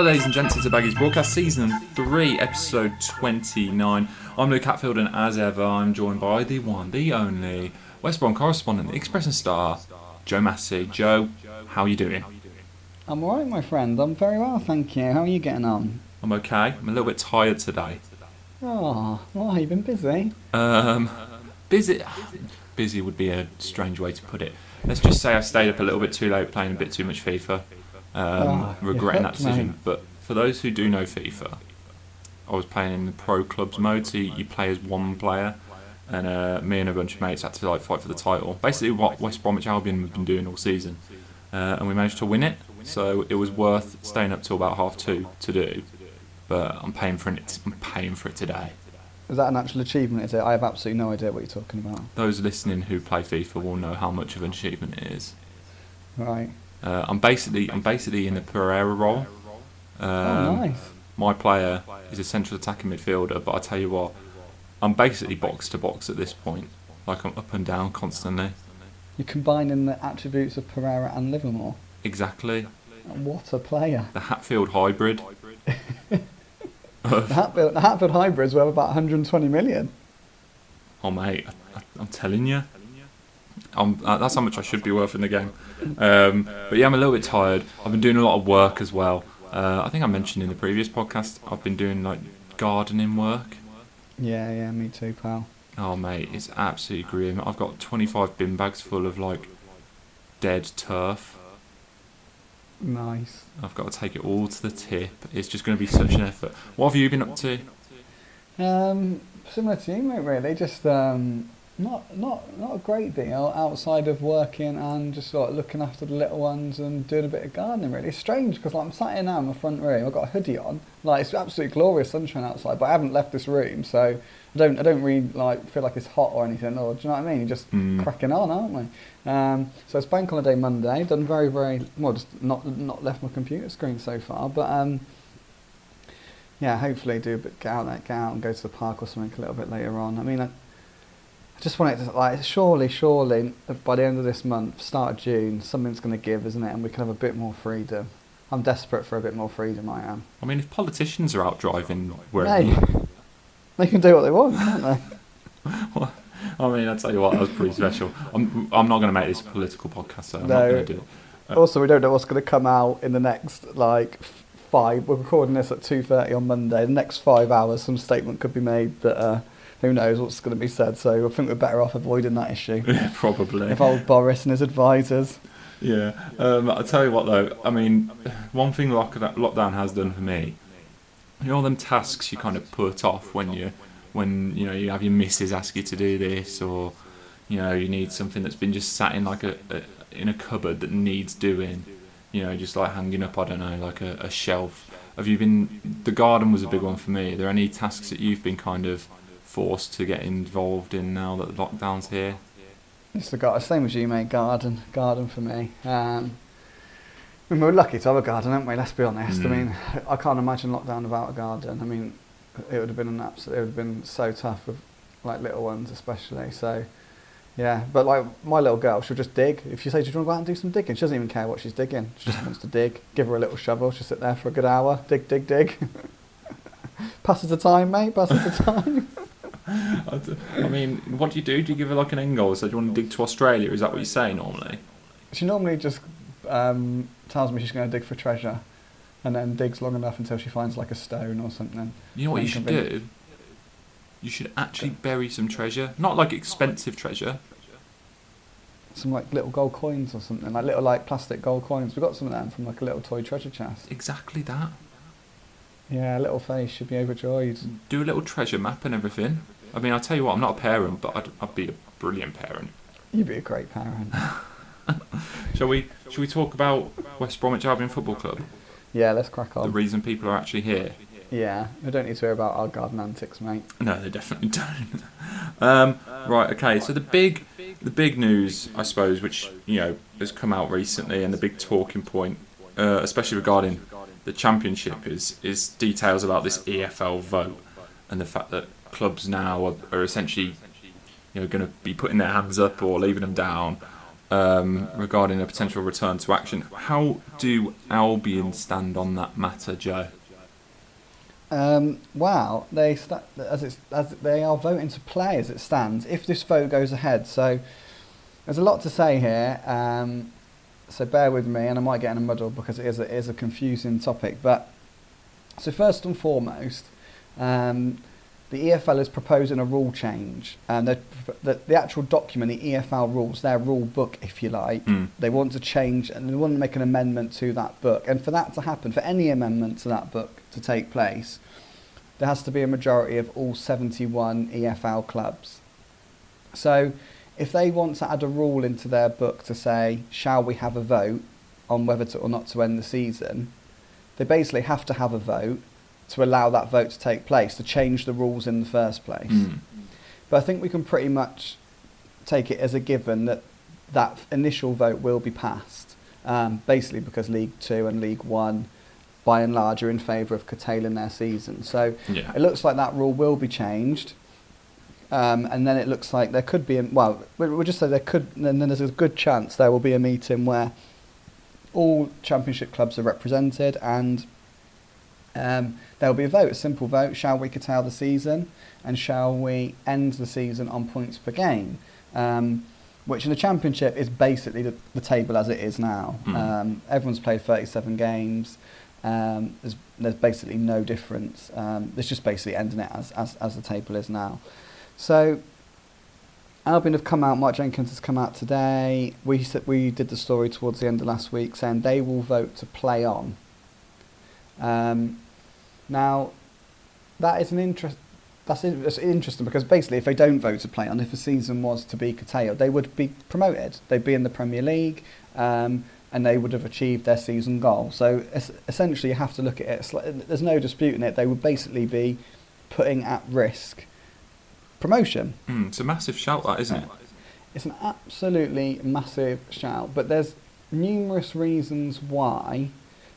Hello, ladies and gents, it's a Baggies Broadcast Season 3, Episode 29. I'm Luke Hatfield, and as ever, I'm joined by the one, the only West Brom correspondent, the Express and Star, Joe Massey. Joe, how are you doing? I'm alright, my friend. I'm very well, thank you. How are you getting on? I'm okay. I'm a little bit tired today. Oh, why? You've been busy? Um, busy. Busy would be a strange way to put it. Let's just say I stayed up a little bit too late playing a bit too much FIFA. Um, Oh, you're regretting that decision. mate. But for those who do know FIFA, I was playing in the pro clubs mode, so you, you play as one player, and uh, me and a bunch of mates had to like fight for the title. Basically, what West Bromwich Albion have been doing all season, uh, and we managed to win it. So it was worth staying up till about half two to do. But I'm paying for it. I'm paying for it today. Is that an actual achievement, is it? I have absolutely no idea what you're talking about. Those listening who play FIFA will know how much of an achievement it is. Right. Uh, I'm basically I'm basically in the Pereira role. Um, oh, nice. My player is a central attacking midfielder, but I tell you what, I'm basically box to box at this point. Like I'm up and down constantly. You're combining the attributes of Pereira and Livermore. Exactly. What a player. The Hatfield hybrid. The Hatfield, the Hatfield Hybrid's worth about 120 million. Oh mate, I, I'm telling you. I'm, uh, that's how much I should be worth in the game. Um, but yeah, I'm a little bit tired. I've been doing a lot of work as well. Uh, I think I mentioned in the previous podcast I've been doing like gardening work. Yeah, yeah, me too, pal. Oh mate, it's absolutely grim. I've got 25 bin bags full of like dead turf. Nice. I've got to take it all to the tip. It's just going to be such an effort. What have you been up to? Um, similar to you, mate. Really, just um, not not not a great deal outside of working and just sort of looking after the little ones and doing a bit of gardening. Really, it's strange because like, I'm sat here now in my front room. I've got a hoodie on. Like it's absolutely glorious sunshine outside, but I haven't left this room, so I don't I don't really like feel like it's hot or anything. Or do you know what I mean? You're just Mm. cracking on, aren't we? Um, so it's bank holiday Monday. Done very very well. Just not not left my computer screen so far, but um, yeah, hopefully do a bit, get out there, get out and go to the park or something a little bit later on. I mean, I just want it to like surely, surely uh, by the end of this month, start of June, something's going to give, isn't it? And we can have a bit more freedom. I'm desperate for a bit more freedom. I am. I mean, if politicians are out driving where Hey, they can do what they want, can't they? I mean, I tell you what, that was pretty special. I'm, I'm not going to make this a political podcast, so I'm not going to do it. Uh, Also, we don't know what's going to come out in the next like five. We're recording this at two thirty on Monday. The next five hours, some statement could be made that uh, who knows what's going to be said. So I think we're better off avoiding that issue. Yeah, probably. If old Boris and his advisors. Yeah. Um, I tell you what, though. I mean, one thing lockdown, lockdown has done for me, you know, all them tasks you kind of put off when you, when you know you have your missus ask you to do this, or you know you need something that's been just sat in like a, a in a cupboard that needs doing. You know, just like hanging up. I don't know, like a, a shelf. Have you been? The garden was a big one for me. Are there any tasks that you've been kind of forced to get involved in now that the lockdown's here? It's the gar- same as you, mate. Garden, garden for me. Um, I mean, we're lucky to have a garden, aren't we? Let's be honest. I Mm. mean, I can't imagine lockdown without a garden. I mean, it would have been an absolute. It would have been so tough with like little ones, especially. So, yeah. But like my little girl, she'll just dig. If you say, "Do you want to go out and do some digging?" She doesn't even care what she's digging. She just wants to dig. Give her a little shovel. She'll sit there for a good hour. Dig, dig, dig. Passes the time, mate. Passes the time. I mean, what do you do? Do you give her like an end goal? So do you want to dig to Australia? Is that what you say normally? She normally just um, tells me she's going to dig for treasure, and then digs long enough until she finds like a stone or something. You know what you should do? You should actually bury some treasure. Not like expensive treasure. Some like little gold coins or something, like little like plastic gold coins. We got some of them from like a little toy treasure chest. Exactly that. Yeah, a little face should be overjoyed. Do a little treasure map and everything. I mean, I'll tell you what, I'm not a parent, but I'd, I'd be a brilliant parent. You'd be a great parent. Shall we? Shall we talk about West Bromwich Albion Football Club? yeah, let's crack on. The reason people are actually here. yeah, we don't need to hear about our garden antics, mate. No, they definitely don't. Um, right, okay. So the big, the big news, I suppose, which you know has come out recently, and the big talking point, uh, especially regarding the championship, is is details about this EFL vote and the fact that clubs now are, are essentially, you know, going to be putting their hands up or leaving them down um, regarding a potential return to action. How do Albion stand on that matter, Joe? Um, well, they sta- as it's as they are voting to play as it stands. If this vote goes ahead, so there's a lot to say here. Um, so bear with me, and I might get in a muddle because it is a, it is a confusing topic. But so first and foremost, um, the EFL is proposing a rule change, and the, the, the actual document, the EFL rules, their rule book, if you like, Mm. they want to change and they want to make an amendment to that book. And for that to happen, for any amendment to that book to take place, there has to be a majority of all 71 EFL clubs. So, if they want to add a rule into their book to say, shall we have a vote on whether to or not to end the season, they basically have to have a vote to allow that vote to take place, to change the rules in the first place. Mm. But I think we can pretty much take it as a given that that initial vote will be passed, um, basically because League Two and League One, by and large, are in favour of curtailing their season. So Yeah. it looks like that rule will be changed. Um, and then it looks like there could be, a, well, we- we'll just say there could, and then there's a good chance there will be a meeting where all championship clubs are represented and um, there will be a vote, a simple vote. Shall we curtail the season and shall we end the season on points per game? Um, which in the championship is basically the, the table as it is now. Mm. Um, everyone's played 37 games. Um, there's, there's basically no difference. Um, it's just basically ending it as, as, as the table is now. So Albion have come out. Mark Jenkins has come out today. We we did the story towards the end of last week, saying they will vote to play on. Um, now, that is an interest. That's, that's interesting because basically, if they don't vote to play on, if the season was to be curtailed, they would be promoted. They'd be in the Premier League, um, and they would have achieved their season goal. So es- essentially, you have to look at it. sli- There's no disputing it. They would basically be putting at risk promotion. Mm. It's a massive shout, that isn't it? It's an absolutely massive shout, but there's numerous reasons why.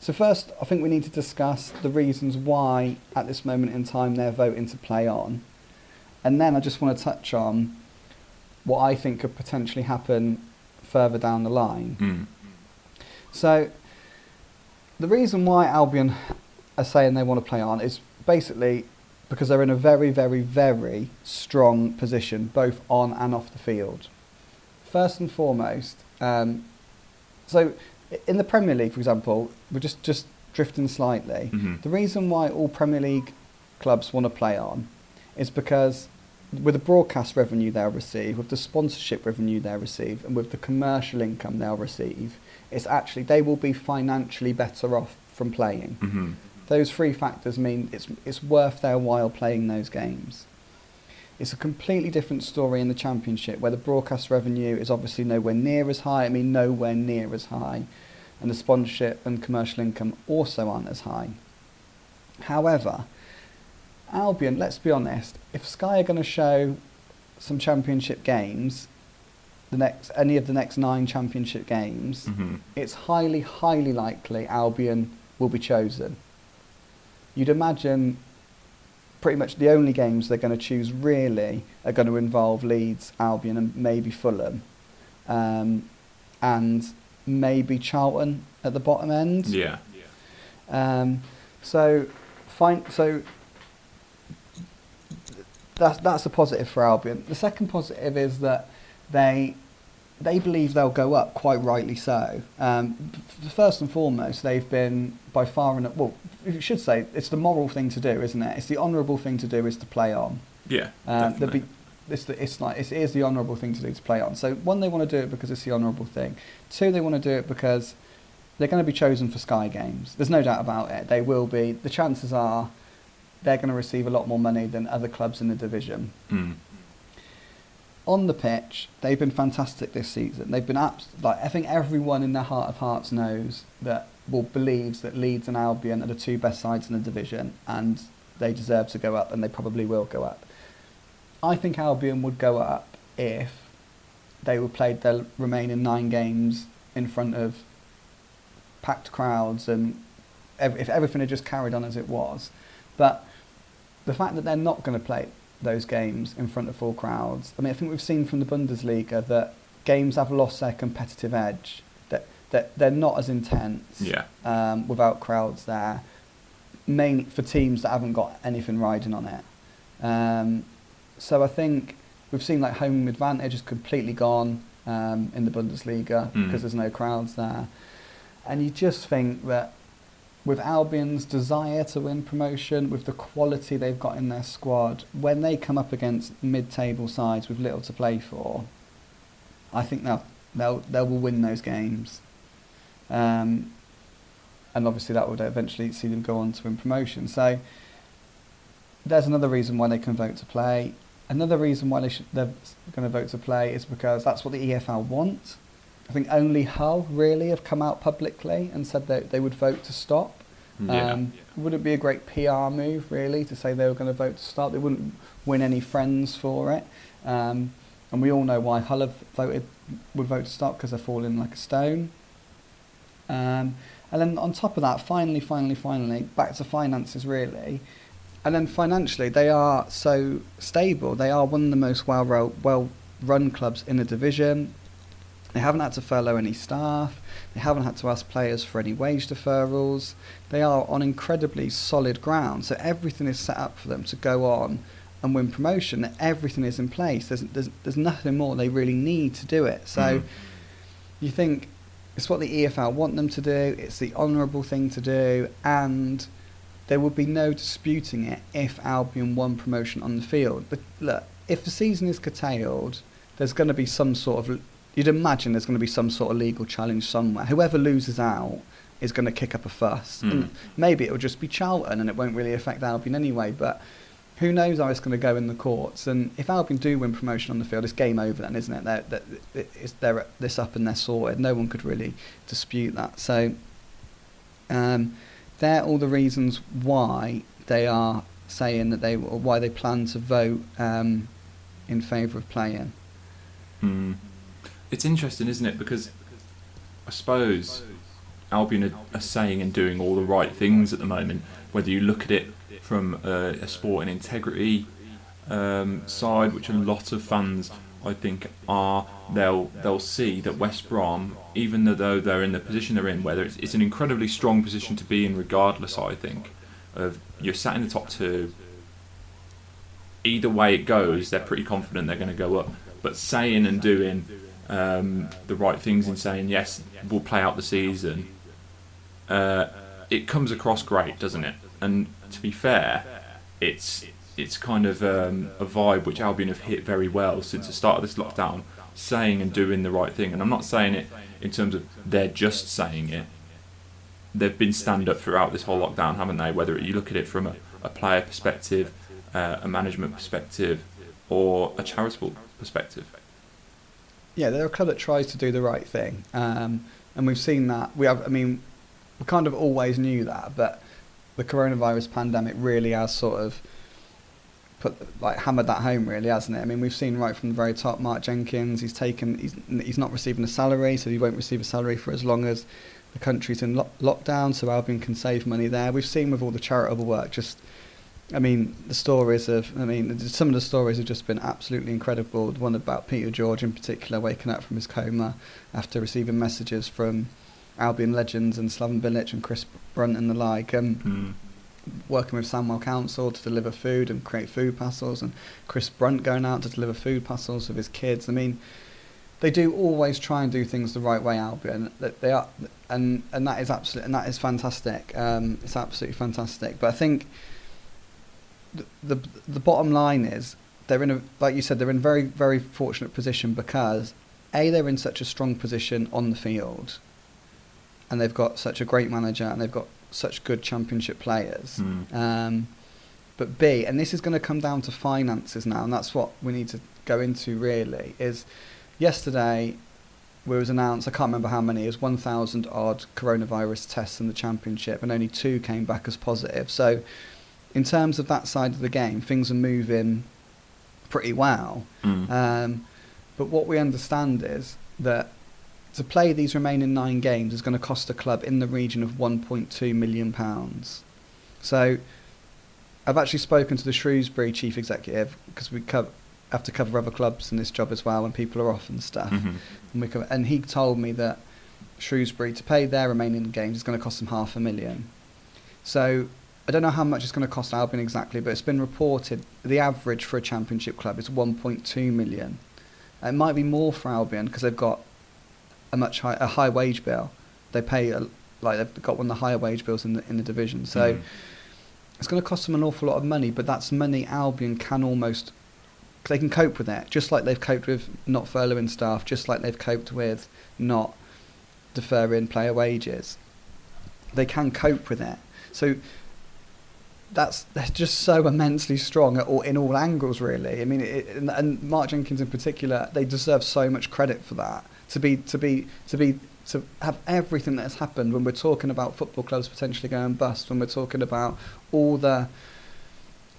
So first, I think we need to discuss the reasons why, at this moment in time, they're voting to play on, and then I just want to touch on what I think could potentially happen further down the line. Mm. So, the reason why Albion are saying they want to play on is basically because they're in a very, very, very strong position, both on and off the field. First and foremost, um, so in the Premier League, for example, we're just, just drifting slightly. Mhm. The reason why all Premier League clubs want to play on is because with the broadcast revenue they'll receive, with the sponsorship revenue they'll receive, and with the commercial income they'll receive, it's actually they will be financially better off from playing. Mhm. Those three factors mean it's it's worth their while playing those games. It's a completely different story in the championship where the broadcast revenue is obviously nowhere near as high. I mean, nowhere near as high, and the sponsorship and commercial income also aren't as high. However, Albion, let's be honest, if Sky are going to show some championship games, the next any of the next nine championship games, Mhm. it's highly, highly likely Albion will be chosen. You'd imagine pretty much the only games they're going to choose really are going to involve Leeds, Albion, and maybe Fulham, um, and maybe Charlton at the bottom end. Yeah. Um, so, fine. So that's that's a positive for Albion. The second positive is that they they believe they'll go up, quite rightly so. Um, first and foremost, they've been by far and well, you should say it's the moral thing to do, isn't it? It's the honourable thing to do is to play on. Yeah. There'd be, it's, the, it's like it's, it is the honourable thing to do to play on. So one, they want to do it because it's the honourable thing. Two, they want to do it because they're going to be chosen for Sky Games. There's no doubt about it. They will be. The chances are they're going to receive a lot more money than other clubs in the division. Mm. On the pitch, they've been fantastic this season. They've been abs- like I think everyone in their heart of hearts knows that well believes that Leeds and Albion are the two best sides in the division, and they deserve to go up, and they probably will go up. I think Albion would go up if they were played their remaining nine games in front of packed crowds and ev- if everything had just carried on as it was. But the fact that they're not going to play those games in front of full crowds, I mean, I think we've seen from the Bundesliga that games have lost their competitive edge. That that they're not as intense Yeah. um, without crowds there. Mainly for teams that haven't got anything riding on it. Um, so I think we've seen like home advantage is completely gone um, in the Bundesliga Mm. because there's no crowds there, and you just think that with Albion's desire to win promotion, with the quality they've got in their squad, when they come up against mid-table sides with little to play for, I think they'll they'll they will win those games. Um, and obviously that would eventually see them go on to win promotion. So there's another reason why they can vote to play. Another reason why they should, they're going to vote to play is because that's what the EFL want. I think only Hull really have come out publicly and said that they would vote to stop. Yeah. Um, would it be a great PR move, really, to say they were going to vote to stop? They wouldn't win any friends for it. Um, and we all know why Hull have voted, would vote to stop because they're falling like a stone. Um, and then on top of that, finally, finally, finally, back to finances, really. And then financially, they are so stable. They are one of the most well well run clubs in the division. They haven't had to furlough any staff. They haven't had to ask players for any wage deferrals. They are on incredibly solid ground. So everything is set up for them to go on and win promotion. Everything is in place. There's, there's, there's nothing more they really need to do it. So Mhm. you think it's what the EFL want them to do, it's the honourable thing to do, and there would be no disputing it if Albion won promotion on the field. But look, if the season is curtailed, there's going to be some sort of you'd imagine there's going to be some sort of legal challenge somewhere. Whoever loses out is going to kick up a fuss. Mm. And maybe it'll just be Charlton and it won't really affect Albion anyway, but who knows how it's going to go in the courts. And if Albion do win promotion on the field, it's game over then, isn't it? They're, they're, they're this up and they're sorted. No one could really dispute that. So um, they're all the reasons why they are saying that they, why they plan to vote um, in favour of playing. Mm. It's interesting, isn't it? Because I suppose Albion are, are saying and doing all the right things at the moment. Whether you look at it from a, a sporting integrity um, side, which a lot of fans I think are, they'll they'll see that West Brom, even though they're in the position they're in, whether it's, it's an incredibly strong position to be in, regardless. I think of you're sat in the top two. Either way it goes, they're pretty confident they're going to go up. But saying and doing um, the right things and saying yes, we'll play out the season. Uh, it comes across great, doesn't it? And to be fair, it's it's kind of um, a vibe which Albion have hit very well since the start of this lockdown, saying and doing the right thing. And I'm not saying it in terms of they're just saying it. They've been stand up throughout this whole lockdown, haven't they? Whether you look at it from a, a player perspective, uh, a management perspective, or a charitable perspective. Yeah, they're a club that tries to do the right thing, um, and we've seen that. We have, I mean, we kind of always knew that, but the coronavirus pandemic really has sort of put like hammered that home, really, hasn't it? I mean, we've seen right from the very top. Mark Jenkins, he's taken, he's he's not receiving a salary, so he won't receive a salary for as long as the country's in lo- lockdown. So Albion can save money there. We've seen with all the charitable work, just I mean, the stories of, I mean, some of the stories have just been absolutely incredible. The one about Peter George in particular, waking up from his coma after receiving messages from Albion legends and Slaven Bilic and Chris Brunt and the like, and Mm. Working with Sandwell Council to deliver food and create food parcels, and Chris Brunt going out to deliver food parcels with his kids. I mean, they do always try and do things the right way, Albion. They are, and and that is absolutely, and that is fantastic. Um, it's absolutely fantastic. But I think the, the the bottom line is they're in a like you said they're in a very very fortunate position because a they're in such a strong position on the field, and they've got such a great manager and they've got such good championship players. Mm. Um, but B, and this is going to come down to finances now, and that's what we need to go into really. Is yesterday we was announced, I can't remember how many, it was 1,000 odd coronavirus tests in the championship, and only two came back as positive. So, in terms of that side of the game, things are moving pretty well. Mm. Um, but what we understand is that to play these remaining nine games is going to cost the club in the region of 1.2 million pounds. So I've actually spoken to the Shrewsbury chief executive because we co- have to cover other clubs in this job as well when people are off and stuff. Mhm. And, we and he told me that Shrewsbury to pay their remaining games is going to cost them half a million. So I don't know how much it's going to cost Albion exactly, but it's been reported the average for a Championship club is 1.2 million. It might be more for Albion because they've got a much high, a high wage bill. They pay a, like they've got one of the higher wage bills in the in the division. So Mhm. it's going to cost them an awful lot of money, but that's money Albion can almost they can cope with it, just like they've coped with not furloughing staff, just like they've coped with not deferring player wages. They can cope with it. So that's they're just so immensely strong at all, in all angles, really. I mean, it, and, and Mark Jenkins in particular, they deserve so much credit for that. To be to be to be to have everything that has happened when we're talking about football clubs potentially going bust, when we're talking about all the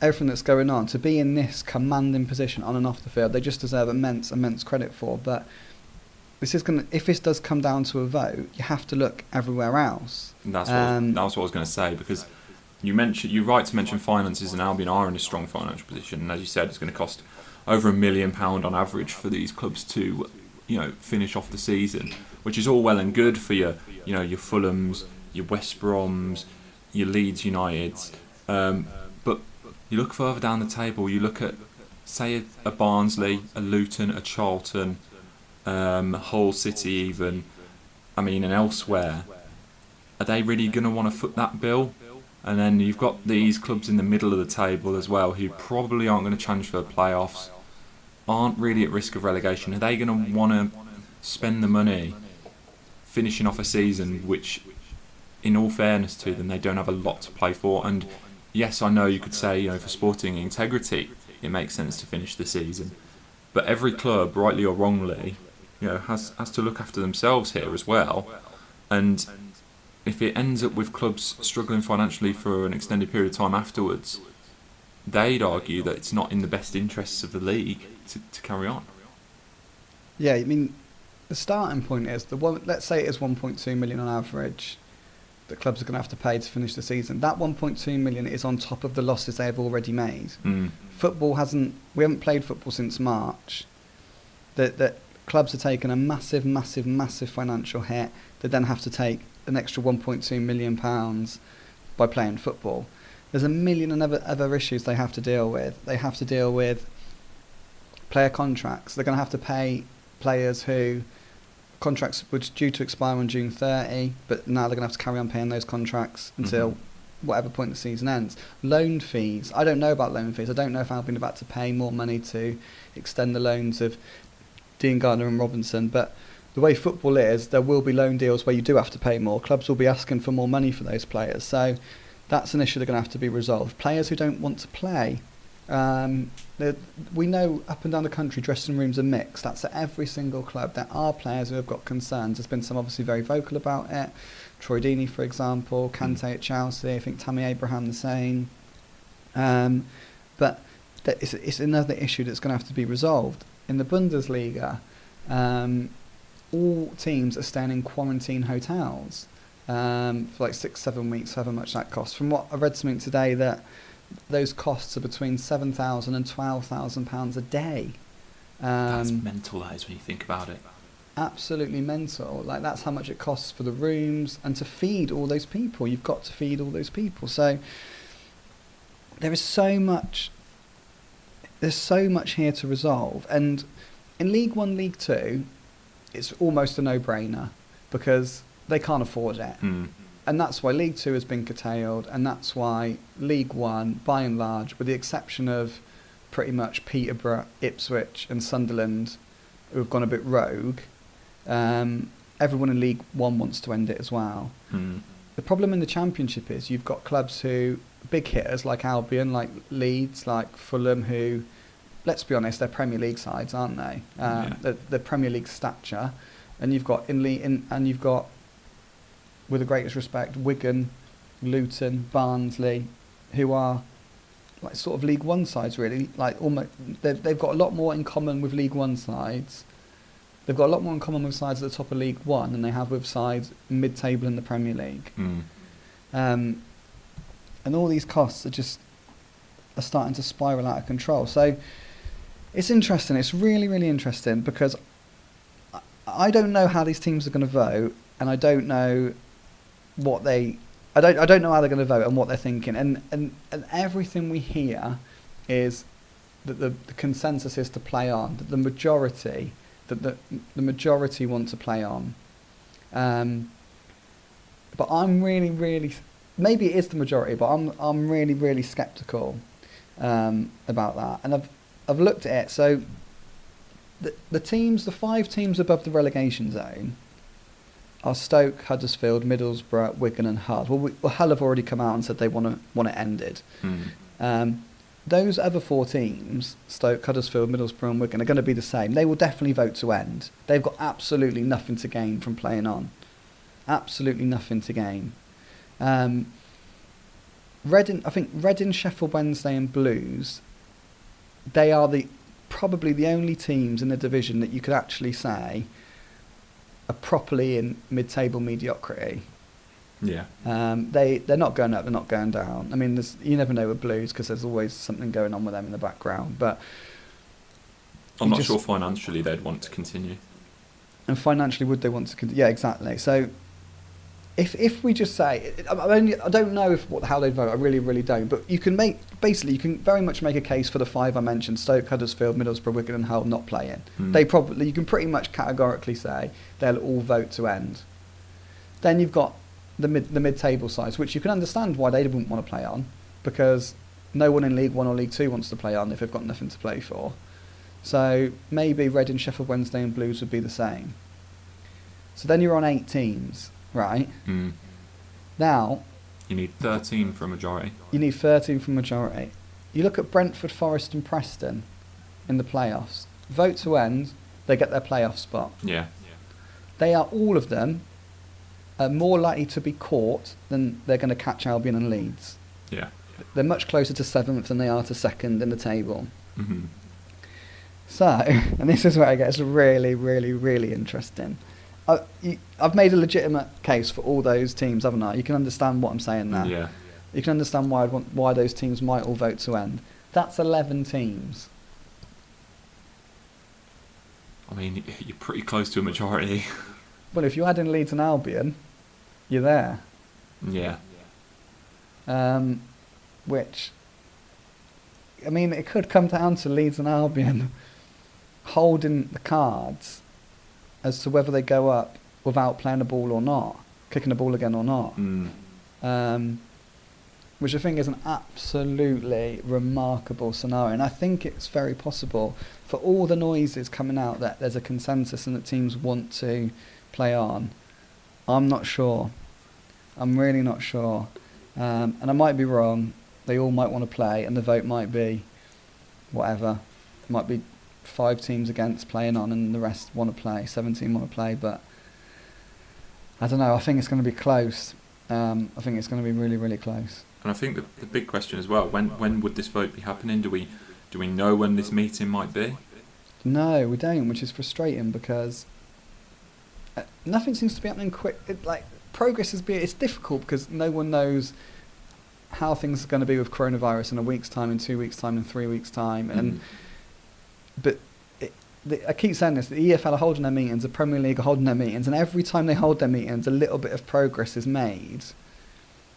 everything that's going on, to be in this commanding position on and off the field, they just deserve immense, immense credit for. But this is going if this does come down to a vote, you have to look everywhere else. And That's what, I was- Um, that's what I was going to say because you mentioned you're right to mention finances and Albion are in a strong financial position, and as you said, it's going to cost over a million pound on average for these clubs to, you know, finish off the season, which is all well and good for your, you know, your Fulhams, your West Broms, your Leeds Uniteds, um, but you look further down the table, you look at, say, a, a Barnsley, a Luton, a Charlton, um, Hull City, even. I mean, and elsewhere are they really going to want to foot that bill? And then you've got these clubs in the middle of the table as well who probably aren't going to challenge for the playoffs, aren't really at risk of relegation. Are they going to want to spend the money finishing off a season which, in all fairness to them, they don't have a lot to play for? And yes, I know you could say, you know, for sporting integrity, it makes sense to finish the season. But every club, rightly or wrongly, you know, has, has to look after themselves here as well. And if it ends up with clubs struggling financially for an extended period of time afterwards, they'd argue that it's not in the best interests of the league to, to carry on. Yeah, I mean, the starting point is the one. Let's say it is 1.2 million on average that clubs are going to have to pay to finish the season. That 1.2 million is on top of the losses they have already made. Mm. Football hasn't. We haven't played football since March. That that clubs are taking a massive, massive, massive financial hit. They then have to take an extra 1.2 million pounds by playing football. There's a million and other other issues they have to deal with. They have to deal with player contracts. They're going to have to pay players who contracts were due to expire on June 30, but now they're going to have to carry on paying those contracts until Mhm. whatever point the season ends. Loan fees. I don't know about loan fees. I don't know if Albion are about to pay more money to extend the loans of Diangana and Robinson, but the way football is, there will be loan deals where you do have to pay more. Clubs will be asking for more money for those players. So that's an issue that's going to have to be resolved. Players who don't want to play. Um, we know up and down the country dressing rooms are mixed. That's at every single club. There are players who have got concerns. There's been some obviously very vocal about it. Troy Deeney, for example, Kante at Chelsea. I think Tammy Abraham the same. Um, but it's, it's another issue that's going to have to be resolved. In the Bundesliga, um, all teams are staying in quarantine hotels um, for like six, seven weeks, however much that costs. From what I read something today, that those costs are between seven thousand and twelve thousand pounds a day. That's Um, mental, that is, when you think about it. absolutely mental. Like that's how much it costs for the rooms and to feed all those people. You've got to feed all those people. So there is so much. There's so much here to resolve, and in League One, League Two, it's almost a no-brainer because they can't afford it, Mm. And that's why League Two has been curtailed, and that's why League One, by and large, with the exception of pretty much Peterborough, Ipswich, and Sunderland, who have gone a bit rogue, um, everyone in League One wants to end it as well. Mm. The problem in the Championship is you've got clubs who, big hitters like Albion, like Leeds, like Fulham, who, let's be honest, they're Premier League sides, aren't they? Um, Yeah. they're, they're Premier League stature, and you've got in, Le- in and you've got, with the greatest respect, Wigan, Luton, Barnsley, who are like sort of League One sides really. Like almost, they've they've got a lot more in common with League One sides. They've got a lot more in common with sides at the top of League One than they have with sides mid-table in the Premier League. Mm. Um, and all these costs are just are starting to spiral out of control. So It's interesting. It's really, really interesting because I- I don't know how these teams are going to vote, and I don't know what they. I don't. I don't know how they're going to vote and what they're thinking. And and, and everything we hear is that the, the consensus is to play on. That the majority, that the the majority want to play on. Um, but I'm really, really. Maybe it is the majority, but I'm I'm really, really skeptical um, about that. And I've I've looked at it. So the the teams, the five teams above the relegation zone, are Stoke, Huddersfield, Middlesbrough, Wigan, and Hull. Well, we, well Hull have already come out and said they want to want it ended. Mm. Um, those other four teams, Stoke, Huddersfield, Middlesbrough, and Wigan, are going to be the same. They will definitely vote to end. They've got absolutely nothing to gain from playing on. Absolutely nothing to gain. Um, Reading, I think Reading, Sheffield Wednesday, and Blues, they are the probably the only teams in the division that you could actually say are properly in mid-table mediocrity. Yeah. Um, they they're not going up, they're not going down. I mean, you never know with Blues because there's always something going on with them in the background. But I'm not just- sure financially they'd want to continue. and financially, would they want to? Con- yeah, exactly. So if if we just say, I, only, I don't know if what how they'd vote. I really really don't. But you can make basically you can very much make a case for the five I mentioned: Stoke, Huddersfield, Middlesbrough, Wigan, and Hull not playing. Hmm. They probably you can pretty much categorically say they'll all vote to end. Then you've got the mid the mid table sides, which you can understand why they wouldn't want to play on, because no one in League One or League Two wants to play on if they've got nothing to play for. So maybe Reading, Sheffield Wednesday, and Blues would be the same. So then you're on eight teams, right? Mm. Now You need 13 for a majority. you need 13 for a majority. You look at Brentford, Forest, and Preston in the playoffs. Vote to end, they get their playoff spot. Yeah. They are all of them are more likely to be caught than they're going to catch Albion and Leeds. Yeah. They're much closer to seventh than they are to second in the table. hmm So, and this is where it gets really, really, really interesting. I, I've made a legitimate case for all those teams, haven't I? You can understand what I'm saying now. Yeah. You can understand why I'd want, why those teams might all vote to end. That's 11 teams. I mean, you're pretty close to a majority. Well, if you add in Leeds and Albion, you're there. yeah. Um, which, I mean, it could come down to Leeds and Albion holding the cards as to whether they go up without playing the ball or not, kicking the ball again or not. Mm. Um, which I think is an absolutely remarkable scenario. And I think it's very possible for all the noises coming out that there's a consensus and that teams want to play on. I'm not sure. I'm really not sure. Um, and I might be wrong. They all might want to play, and the vote might be whatever. It might be five teams against playing on, and the rest want to play. 17 want to play, but I don't know. I think it's going to be close. Um, I think it's going to be really, really close. And I think the, the big question as well, when when would this vote be happening? Do we do we know when this meeting might be? No, we don't, which is frustrating because uh, nothing seems to be happening quick. It, like progress is being, it's difficult because no one knows how things are going to be with coronavirus in a week's time, in two weeks' time, in three weeks' time, and Mm. But it, the, I keep saying this: the EFL are holding their meetings, the Premier League are holding their meetings, and every time they hold their meetings, a little bit of progress is made.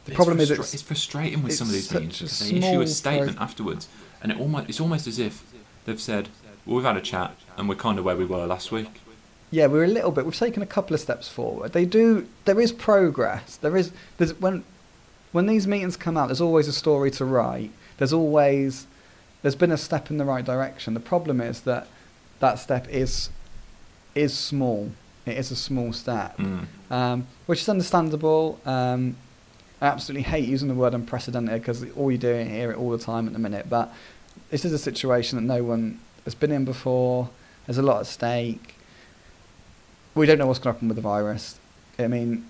The It's problem is it's, it's frustrating with some of these meetings because they issue a statement pro- afterwards, and it almost it's almost as if they've said, "Well, we've had a chat, and we're kind of where we were last week." Yeah, we're a little bit. We've taken a couple of steps forward. They do. There is progress. There is. There's when when these meetings come out. There's always a story to write. There's always there's been a step in the right direction. The problem is that that step is is small. It is a small step, Mm. um, which is understandable. Um, I absolutely hate using the word unprecedented because all you do is hear it all the time at the minute. But this is a situation that no one has been in before. There's a lot at stake. We don't know what's going to happen with the virus. I mean,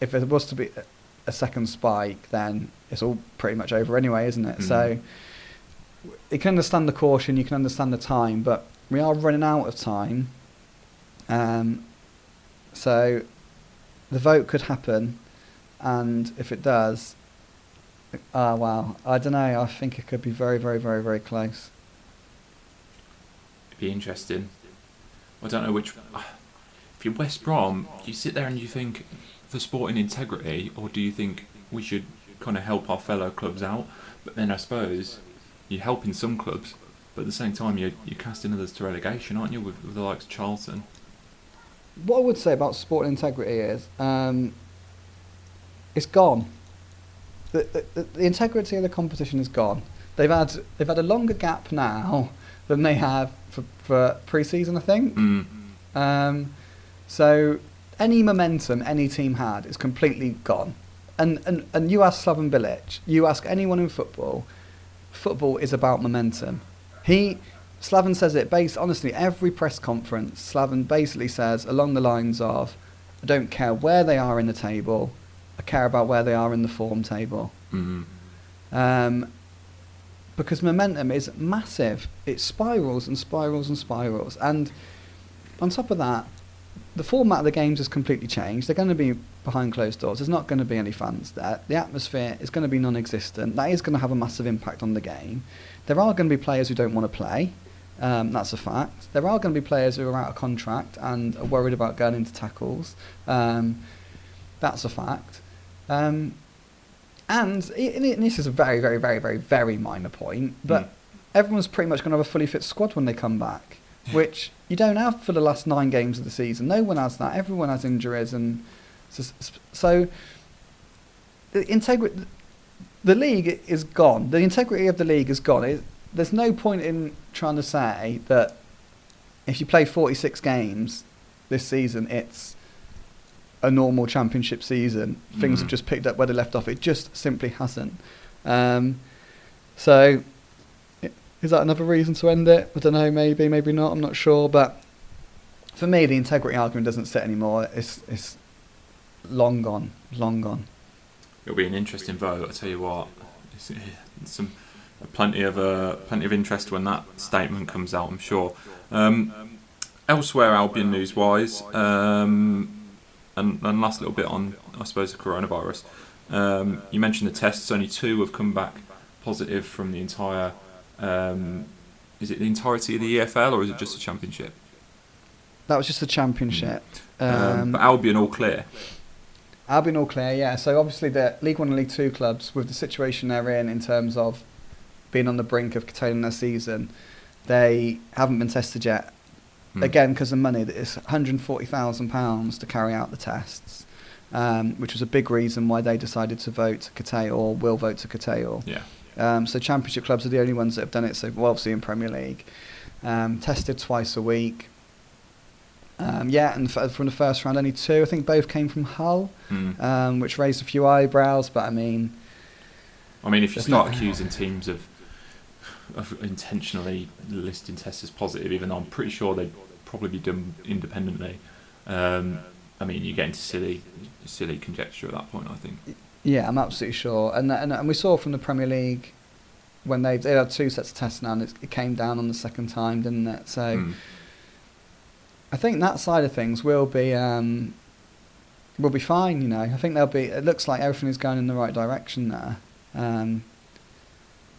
if there was to be a- a second spike, then it's all pretty much over anyway, isn't it? Mm. So you can understand the caution, you can understand the time, but we are running out of time. Um, so the vote could happen, and if it does, ah, wow, I don't know. I think it could be very, very, very, very close. It'd be interesting. I don't know which. If you're West Brom, you sit there and you think for sporting integrity, or do you think we should kind of help our fellow clubs out? But then I suppose you're helping some clubs, but at the same time you're, you're casting others to relegation, aren't you, with, with the likes of Charlton? What I would say about sporting integrity is um, it's gone. The, the, the integrity of the competition is gone. They've had they've had a longer gap now than they have for, for pre-season, I think. Mm. Um, so any momentum any team had is completely gone. And, and, and you ask Slaven Bilic, you ask anyone in football, football is about momentum. He, Slaven says it based, honestly, every press conference, Slaven basically says along the lines of, I don't care where they are in the table, I care about where they are in the form table. Mm. Um, because momentum is massive. It spirals and spirals and spirals. And on top of that, the format of the games has completely changed. They're going to be behind closed doors. There's not going to be any fans there. The atmosphere is going to be non existent. That is going to have a massive impact on the game. There are going to be players who don't want to play. Um, that's a fact. There are going to be players who are out of contract and are worried about going into tackles. Um, that's a fact. Um, and, i- and this is a very, very, very, very, very minor point, but Mm. everyone's pretty much going to have a fully fit squad when they come back, which you don't have for the last nine games of the season. No one has that. Everyone has injuries, and so, so the integrity, the league is gone. The integrity of the league is gone. It, there's no point in trying to say that if you play 46 games this season, it's a normal championship season. Things Mhm. have just picked up where they left off. It just simply hasn't. Um, so, is that another reason to end it? I don't know. Maybe, maybe not. I'm not sure. But for me, the integrity argument doesn't sit anymore. It's it's long gone. Long gone. It'll be an interesting vote. I tell you what, some plenty of uh, plenty of interest when that statement comes out. I'm sure. Um, elsewhere, Albion news wise, um, and, and last little bit on I suppose the coronavirus. Um, you mentioned the tests. Only two have come back positive from the entire. Um, is it the entirety of the EFL or is it just the championship? That was just the championship. Um, Um, but Albion all clear. Albion all clear, yeah. So obviously the League One and League Two clubs, with the situation they're in in terms of being on the brink of curtailing their season, they haven't been tested yet. Hmm. Again, because of money, that it's 140,000 pounds to carry out the tests, um, which was a big reason why they decided to vote to curtail or will vote to curtail. Yeah. Um, so Championship clubs are the only ones that have done it. So well, obviously in Premier League, um, tested twice a week. Um, yeah, and f- from the first round, only two. I think both came from Hull, um, which raised a few eyebrows. But I mean, I mean, if you start accusing teams of of intentionally listing tests as positive, even though I'm pretty sure they'd probably be done independently, um, I mean, you get into silly, silly conjecture at that point. I think. Yeah, I'm absolutely sure. And and, and we saw from the Premier League when they they had two sets of tests now, and it, it came down on the second time, didn't it? So Hmm. I think that side of things will be um, will be fine. You know, I think they'll be. It looks like everything is going in the right direction there. Um,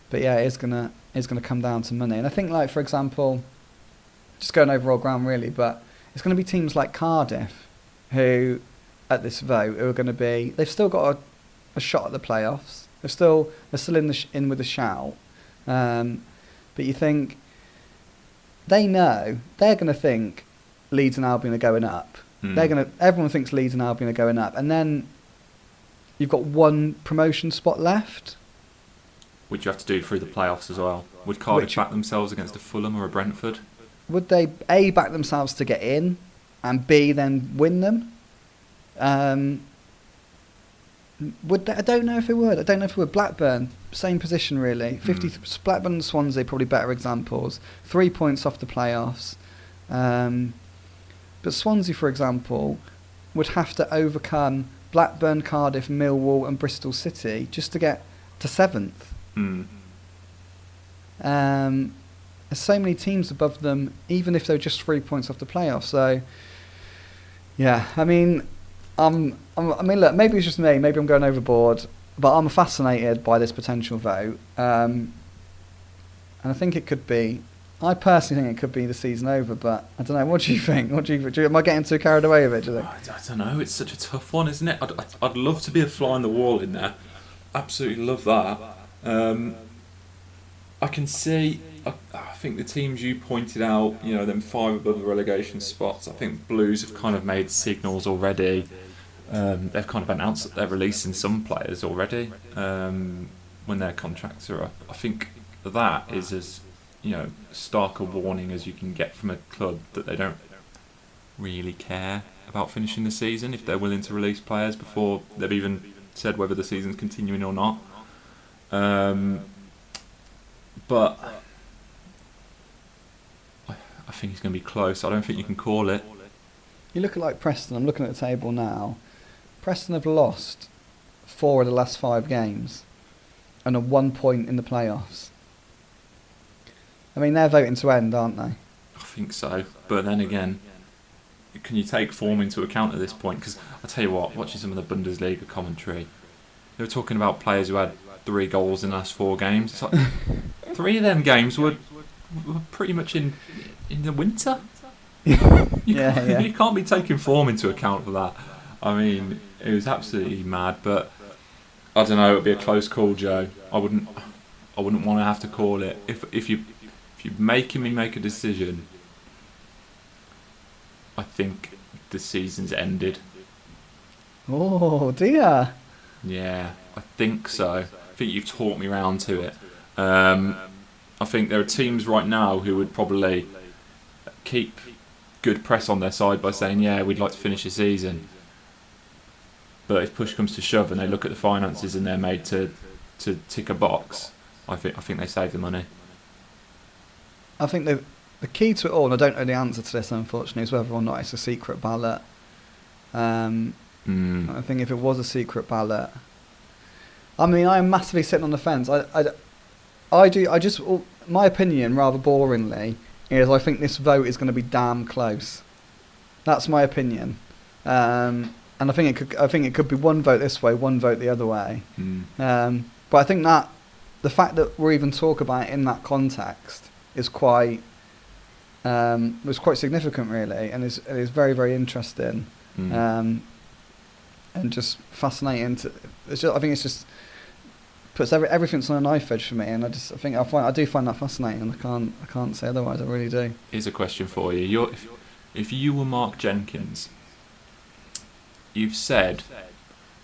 but yeah, it's gonna it's gonna come down to money, and I think like for example, just going over all ground really, but it's going to be teams like Cardiff who at this vote who are going to be. They've still got a, a shot at the playoffs. They're still they're still in the sh- in with a shout. Um, but you think they know they're going to think Leeds and Albion are going up. Hmm. They're going to. Everyone thinks Leeds and Albion are going up, and then you've got one promotion spot left. Would you have to do through the playoffs as well? Would Cardiff Which- back themselves against a Fulham or a Brentford? Would they a back themselves to get in, and b then win them? Um, would they, I don't know if it would. I don't know if it would. Blackburn, same position really. Fifty. Mm. Blackburn and Swansea probably better examples. Three points off the playoffs. Um, but Swansea, for example, would have to overcome Blackburn, Cardiff, Millwall, and Bristol City just to get to seventh. Hmm. Um, there's so many teams above them, even if they're just three points off the playoffs. So, yeah, I mean, I'm, I mean, look, maybe it's just me, maybe I'm going overboard, but I'm fascinated by this potential vote, um, and I think it could be I personally think it could be the season over, but I don't know. What do you think? What do you, do you am I getting too carried away with it? Do you think? I, I don't know. It's such a tough one, isn't it? I'd, I'd, I'd love to be a fly on the wall in there. Absolutely love that. Um, I can see. I, think the teams you pointed out, you know, them five above the relegation spots. I think Blues have kind of made signals already. Um, they've kind of announced that they're releasing some players already um, when their contracts are up. I think that is as you know stark a warning as you can get from a club that they don't really care about finishing the season if they're willing to release players before they've even said whether the season's continuing or not. Um, but I, think it's going to be close. I don't think you can call it. You look at like Preston. I'm looking at the table now. Preston have lost four of the last five games, and are one point in the playoffs. I mean, they're voting to end, aren't they? I think so. But then again, can you take form into account at this point? Because I tell you what, watching some of the Bundesliga commentary, they were talking about players who had three goals in the last four games. It's like three of them games were, were pretty much in in the winter. You, Yeah, can't, yeah. you can't be taking form into account for that. I mean, it was absolutely mad. But I don't know. It'd be a close call, Joe. I wouldn't. I wouldn't want to have to call it. If if you if you're making me make a decision, I think the season's ended. Oh dear. Yeah, I think so. I think you've taught me round to it. Um, I think there are teams right now who would probably keep good press on their side by saying, "Yeah, we'd like to finish the season." But if push comes to shove and they look at the finances and they're made to to tick a box, I think I think they save the money. I think the the key to it all, and I don't know the answer to this unfortunately, is whether or not it's a secret ballot. Um, Mm. I think if it was a secret ballot, I mean, I am massively sitting on the fence. I, I, I do. I just my opinion, rather boringly, is I think this vote is going to be damn close. That's my opinion, um, and I think it could. I think it could be one vote this way, one vote the other way. Mm. Um, but I think that the fact that we're even talking about it in that context is quite um, was quite significant, really, and is is very very interesting Mm. um, and just fascinating. To, it's just, I think it's just puts every, everything's on a knife edge for me, and I just I think I find I do find that fascinating. I can't I can't say otherwise. I really do. Here's a question for you. You're, if, if you were Mark Jenkins, you've said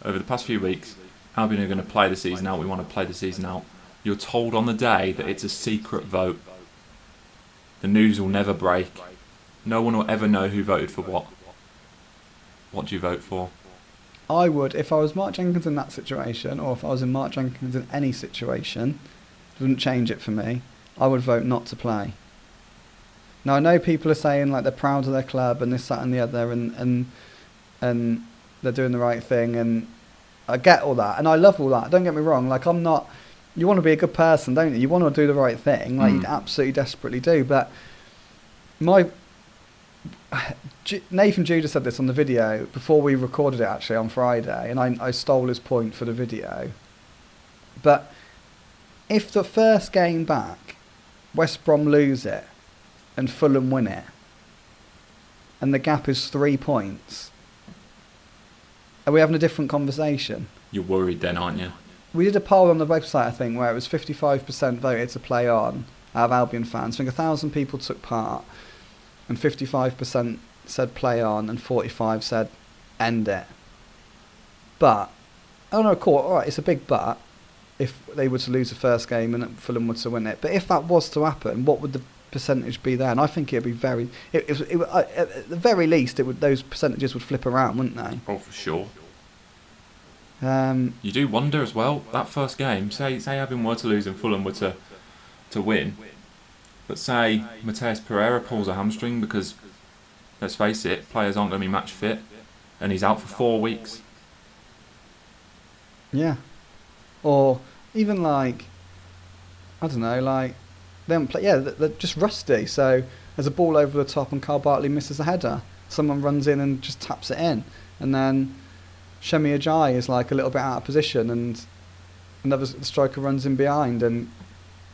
over the past few weeks, Albion are going to play the season out. We want to play the season out. You're told on the day that it's a secret vote. The news will never break. No one will ever know who voted for what. What do you vote for? I would if I was Mark Jenkins in that situation, or if I was in Mark Jenkins in any situation, it wouldn't change it for me. I would vote not to play. Now I know people are saying like they're proud of their club and this, that, and the other, and and and they're doing the right thing, and I get all that, and I love all that. Don't get me wrong. Like I'm not. You want to be a good person, don't you? You want to do the right thing, like you Mm. absolutely desperately do. But my Nathan Judah said this on the video before we recorded it actually on Friday, and I, I stole his point for the video. But if the first game back, West Brom lose it and Fulham win it, and the gap is three points, are we having a different conversation? You're worried then, aren't you? We did a poll on the website, I think, where it was 55% voted to play on out of Albion fans. I think a thousand people took part, and 55% said play on, and 45 said end it. But, oh no, cool, all right, it's a big but if they were to lose the first game and Fulham were to win it. But if that was to happen, what would the percentage be then? I think it'd be very. It, it, it, uh, at the very least, it would those percentages would flip around, wouldn't they? Oh, for sure. Um, You do wonder as well. That first game, say say Albion were to lose and Fulham were to to win, but say Matheus Pereira pulls a hamstring because, let's face it, players aren't going to be match fit, and he's out for four weeks. Yeah. Or even like, I don't know, like, haven't play, yeah, they're just rusty. So there's a ball over the top and Kyle Bartley misses a header. Someone runs in and just taps it in. And then Semi Ajayi is like a little bit out of position and another striker runs in behind and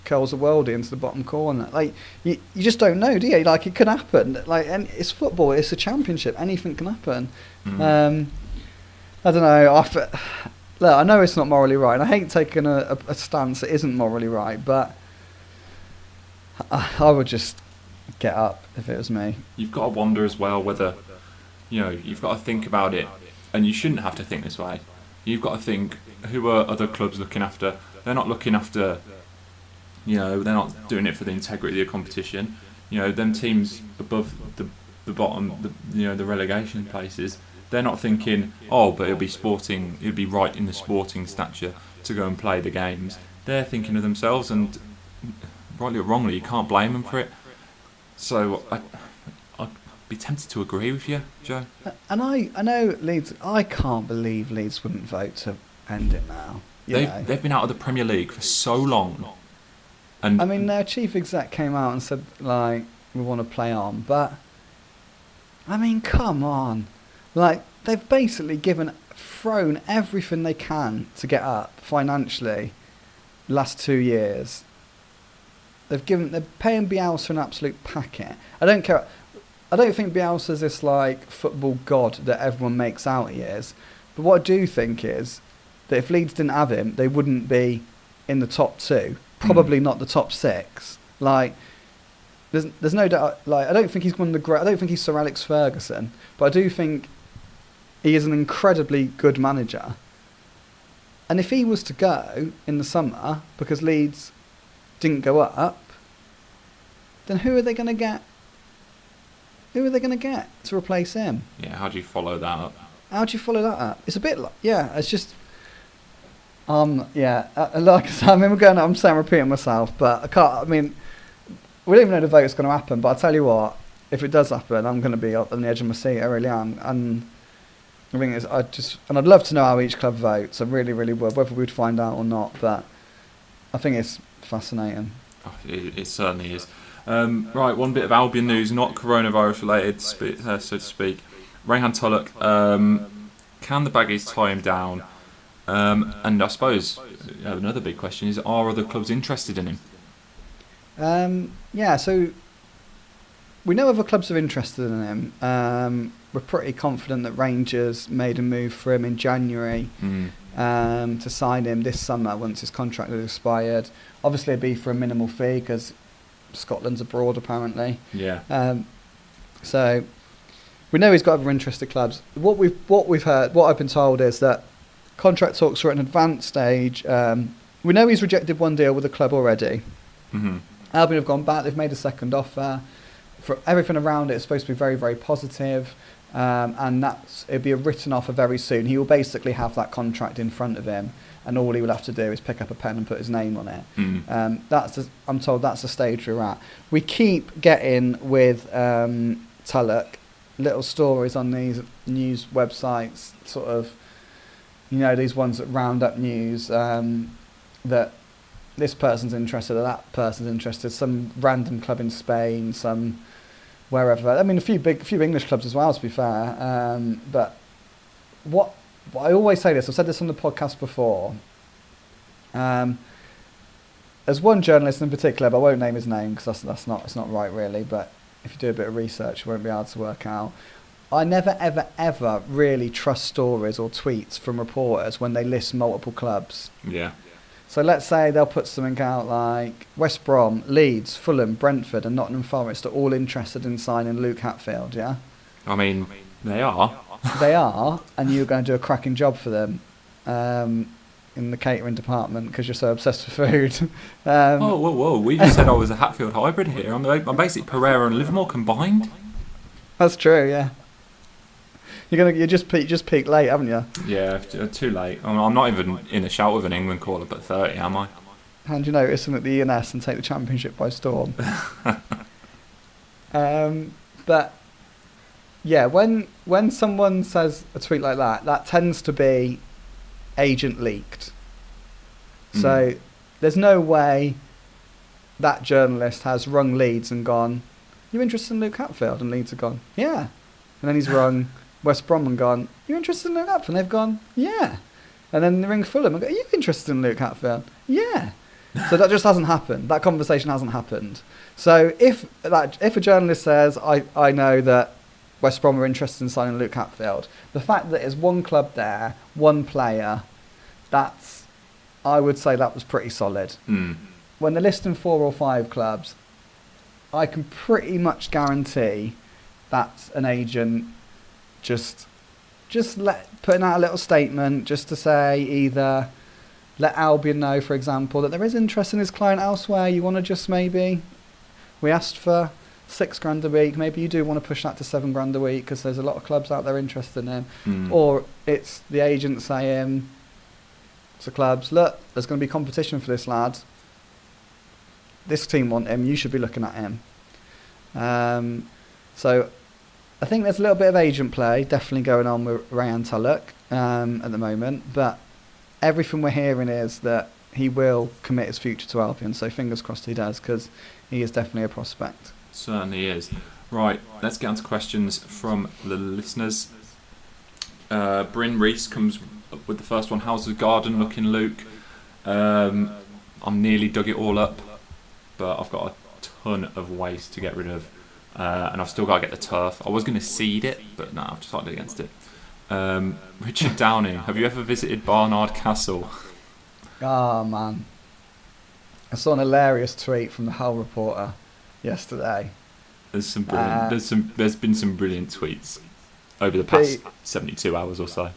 curls a worldie into the bottom corner. Like you, you just don't know, do you? Like it could happen. Like and it's football. It's a championship. Anything can happen. Mm. Um, I don't know. I, f- look, I know it's not morally right, and I hate taking a, a, a stance that isn't morally right, but I, I would just get up if it was me. You've got to wonder as well whether, you know, you've got to think about it, and you shouldn't have to think this way. You've got to think who are other clubs looking after? They're not looking after, you know, they're not doing it for the integrity of the competition. You know, them teams above the the bottom, the you know, the relegation places. They're not thinking, oh, but it'll be sporting, it'll be right in the sporting stature to go and play the games. They're thinking of themselves, and rightly or wrongly, you can't blame them for it. So I, I'd be tempted to agree with you, Joe. And I, I know Leeds. I can't believe Leeds wouldn't vote to end it now. you They've, know. they've been out of the Premier League for so long. And I mean, their chief exec came out and said like we want to play on, but I mean, come on, like they've basically given thrown everything they can to get up financially. Last two years, they've given they're paying Bielsa an absolute packet. I don't care. I don't think Bielsa's this like football god that everyone makes out he is. But what I do think is that if Leeds didn't have him, they wouldn't be in the top two. Probably hmm. not the top six. Like, there's there's no doubt. Like, I don't think he's one of the great. I don't think he's Sir Alex Ferguson, but I do think he is an incredibly good manager. And if he was to go in the summer because Leeds didn't go up, then who are they going to get? Who are they going to get to replace him? yeah, how do you follow that up? How do you follow that up? It's a bit like, yeah, it's just, um, yeah, uh, like I said, I we're going, I'm saying repeating myself, but I can't, I mean, we don't even know the vote's going to happen, but I'll tell you what, if it does happen, I'm going to be on the edge of my seat, I really am, and I think it's, I just, and I'd love to know how each club votes, I really, really would, whether we'd find out or not, but I think it's fascinating. Oh, it, it certainly is. Um, right, one bit of Albion news, not coronavirus related, spe- uh, so to speak. Rayhaan Tulloch, um, can the Baggies tie him down? Um, and I suppose uh, another big question is: Are other clubs interested in him? Um, yeah, so we know other clubs are interested in him. Um, we're pretty confident that Rangers made a move for him in January Mm. um, to sign him this summer once his contract had expired. Obviously, it'd be for a minimal fee because Scotland's abroad apparently. Yeah. Um, so we know he's got other interested clubs. What we've what we've heard, what I've been told is that contract talks are at an advanced stage. Um, we know he's rejected one deal with the club already. hmm Albion have gone back. They've made a second offer. For everything around it is supposed to be very, very positive, um, and that's it'll be a written offer very soon. He will basically have that contract in front of him, and all he will have to do is pick up a pen and put his name on it. Mm. Um, that's the, I'm told that's the stage we're at. We keep getting with um, Tulloch little stories on these news websites, sort of, you know, these ones that round up news um, that this person's interested or that person's interested. Some random club in Spain, some wherever. I mean, a few big, few English clubs as well, to be fair. Um, but what, I always say this. I've said this on the podcast before. Um, one journalist in particular, but I won't name his name because that's that's not it's not right really. But if you do a bit of research, you won't be able to work out. I never ever ever really trust stories or tweets from reporters when they list multiple clubs. Yeah. So let's say they'll put something out like West Brom, Leeds, Fulham, Brentford, and Nottingham Forest are all interested in signing Luke Hatfield. Yeah, I mean, they are. they are, and you're going to do a cracking job for them. Um, in the catering department because you're so obsessed with food. um, oh, whoa, whoa! We just said I was a Hatfield hybrid here. I'm, I'm basically Pereira and Livermore combined. That's true. Yeah. You're gonna you just peak just peak late, haven't you? Yeah, too late. I'm I'm not even in a shout with an England caller, but 30, am I? Hand your notice in at the ENS and take the championship by storm. um, but yeah, when when someone says a tweet like that, that tends to be agent leaked. So Mm. there's no way that journalist has rung Leeds and gone, "You interested in Luke Hatfield?" And Leeds have gone, "Yeah," and then he's rung West Brom and gone, "You interested in Luke Hatfield?" And they've gone, "Yeah," and then they ring Fulham and go, "Are you interested in Luke Hatfield?" "Yeah." So that just hasn't happened. That conversation hasn't happened. So if that if a journalist says, I, I know that West Brom are interested in signing Luke Hatfield, the fact that there's one club there, one player, that's I would say that was pretty solid. Mm. When they're listing four or five clubs, I can pretty much guarantee that's an agent just just let putting out a little statement just to say either let Albion know, for example, that there is interest in his client elsewhere. You want to just maybe we asked for six grand a week. Maybe you do want to push that to seven grand a week because there's a lot of clubs out there interested in him. Mm. Or it's the agent saying to clubs, look, there's going to be competition for this lad. This team want him. You should be looking at him. Um, so I think there's a little bit of agent play definitely going on with Rayhaan Tulloch um, at the moment, but everything we're hearing is that he will commit his future to Albion. So fingers crossed he does because he is definitely a prospect. Certainly is. Right, let's get on to questions from the listeners. Uh, Bryn Reese comes up with the first one. How's the garden looking, Luke? Um, I'm nearly dug it all up, but I've got a ton of waste to get rid of, uh, and I've still got to get the turf. I was going to seed it, but no, I've decided against it. Um, Richard Downing, have you ever visited Barnard Castle? Oh man, I saw an hilarious tweet from the Hull reporter yesterday. There's some brilliant. Uh, there's some. There's been some brilliant tweets over the past 72 hours or so.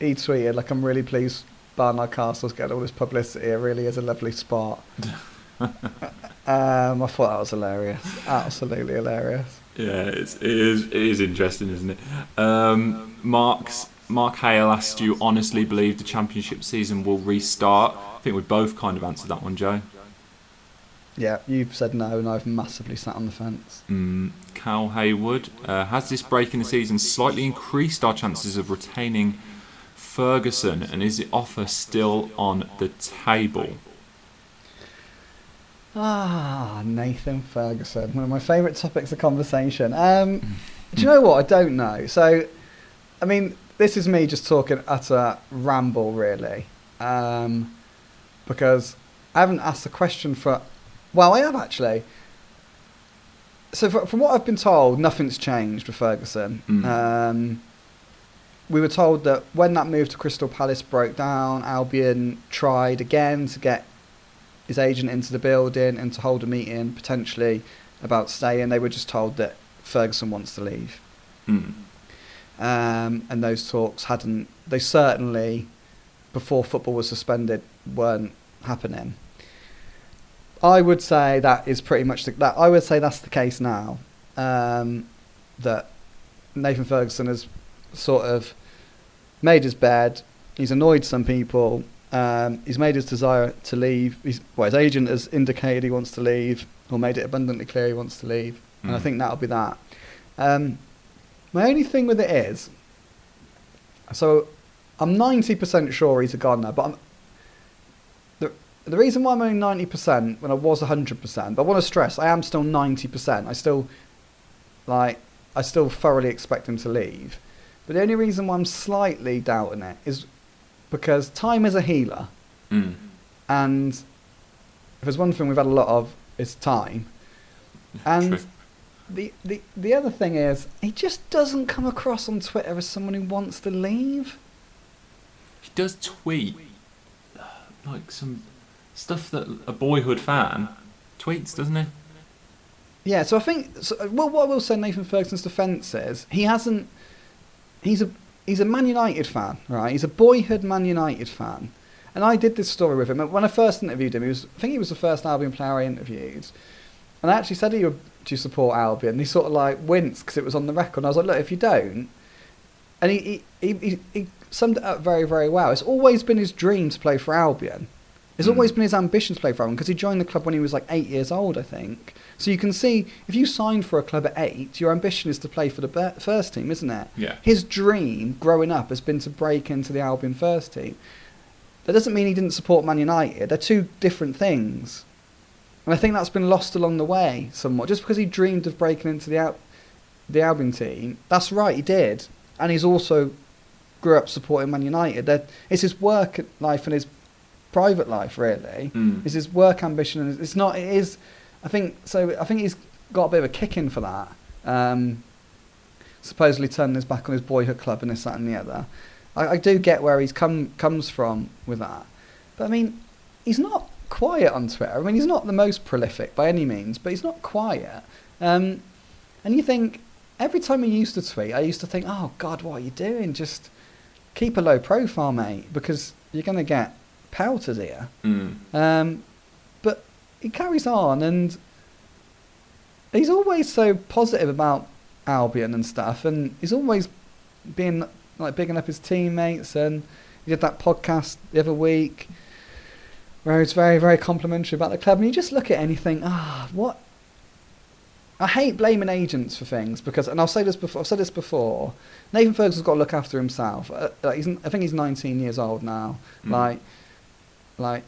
He tweeted like, "I'm really pleased Barnard Castle's getting all this publicity. It really is a lovely spot." um, I thought that was hilarious. Absolutely hilarious. Yeah, it's, it is. It is interesting, isn't it? Um, Mark's Mark Hale asked you honestly believe the championship season will restart. I think we both kind of answered that one, Joe. Yeah, you've said no, and I've massively sat on the fence. Mm, Cal Haywood uh, has this break in the season slightly increased our chances of retaining Ferguson, and is the offer still on the table? Ah, Nathan Ferguson, one of my favourite topics of conversation. Um, do you know what? I don't know. So, I mean, this is me just talking utter ramble, really, um, because I haven't asked the question for. Well, I have actually. So, for, from what I've been told, nothing's changed with Ferguson. Mm. Um, we were told that when that move to Crystal Palace broke down, Albion tried again to get his agent into the building and to hold a meeting potentially about staying. They were just told that Ferguson wants to leave. Mm. Um, and those talks hadn't, they certainly, before football was suspended, weren't happening. I would say that is pretty much the, that. I would say that's the case now. Um, that Nathan Ferguson has sort of made his bed. He's annoyed some people. Um, he's made his desire to leave. He's, well, his agent has indicated he wants to leave, or made it abundantly clear he wants to leave, and I Mm. think that'll be that. Um, my only thing with it is, so I'm 90% sure he's a gardener, but I'm, the the reason why I'm only 90% when I was 100%, but I want to stress I am still 90%. I still like I still thoroughly expect him to leave. But the only reason why I'm slightly doubting it is because time is a healer, Mm. and if there's one thing we've had a lot of, it's time. And True. the, the the other thing is, he just doesn't come across on Twitter as someone who wants to leave. He does tweet uh, like some stuff that a boyhood fan tweets, doesn't he? Yeah, so I think so, well, what I will say Nathan Ferguson's defence is he hasn't. He's a he's a Man United fan, right? He's a boyhood Man United fan, and I did this story with him when I first interviewed him. He was I think he was the first Albion player I interviewed, and I actually said he would do you support Albion. And he sort of like winced because it was on the record. And I was like, look, if you don't, and he he, he he he summed it up very very well. It's always been his dream to play for Albion. It's Mm. always been his ambition to play for Albion because he joined the club when he was like eight years old, I think. So you can see if you signed for a club at eight, your ambition is to play for the be- first team, isn't it? Yeah. His dream growing up has been to break into the Albion first team. That doesn't mean he didn't support Man United. They're two different things. And I think that's been lost along the way somewhat. Just because he dreamed of breaking into the Al- the Albion team, that's right, he did. And he's also grew up supporting Man United. That it's his work life and his private life really. Mm. It's his work ambition, and it's not. It is. I think so. I think he's got a bit of a kick in for that. Um, supposedly turning his back on his boyhood club and this, that, and the other. I, I do get where he's come comes from with that, but I mean, he's not quiet on Twitter. I mean, he's not the most prolific by any means, but he's not quiet. Um, and you think every time he used to tweet, I used to think, "Oh God, what are you doing? Just keep a low profile, mate, because you're going to get pelted here." Mm. Um, but he carries on, and he's always so positive about Albion and stuff, and he's always been like bigging up his teammates. And he did that podcast the other week where he's very, very complimentary about the club. And you just look at anything, ah, what? I hate blaming agents for things because, and I'll say this before. I've said this before. Nathan Ferguson's got to look after himself. Uh, like he's, I think he's 19 years old now. Mm. Like, like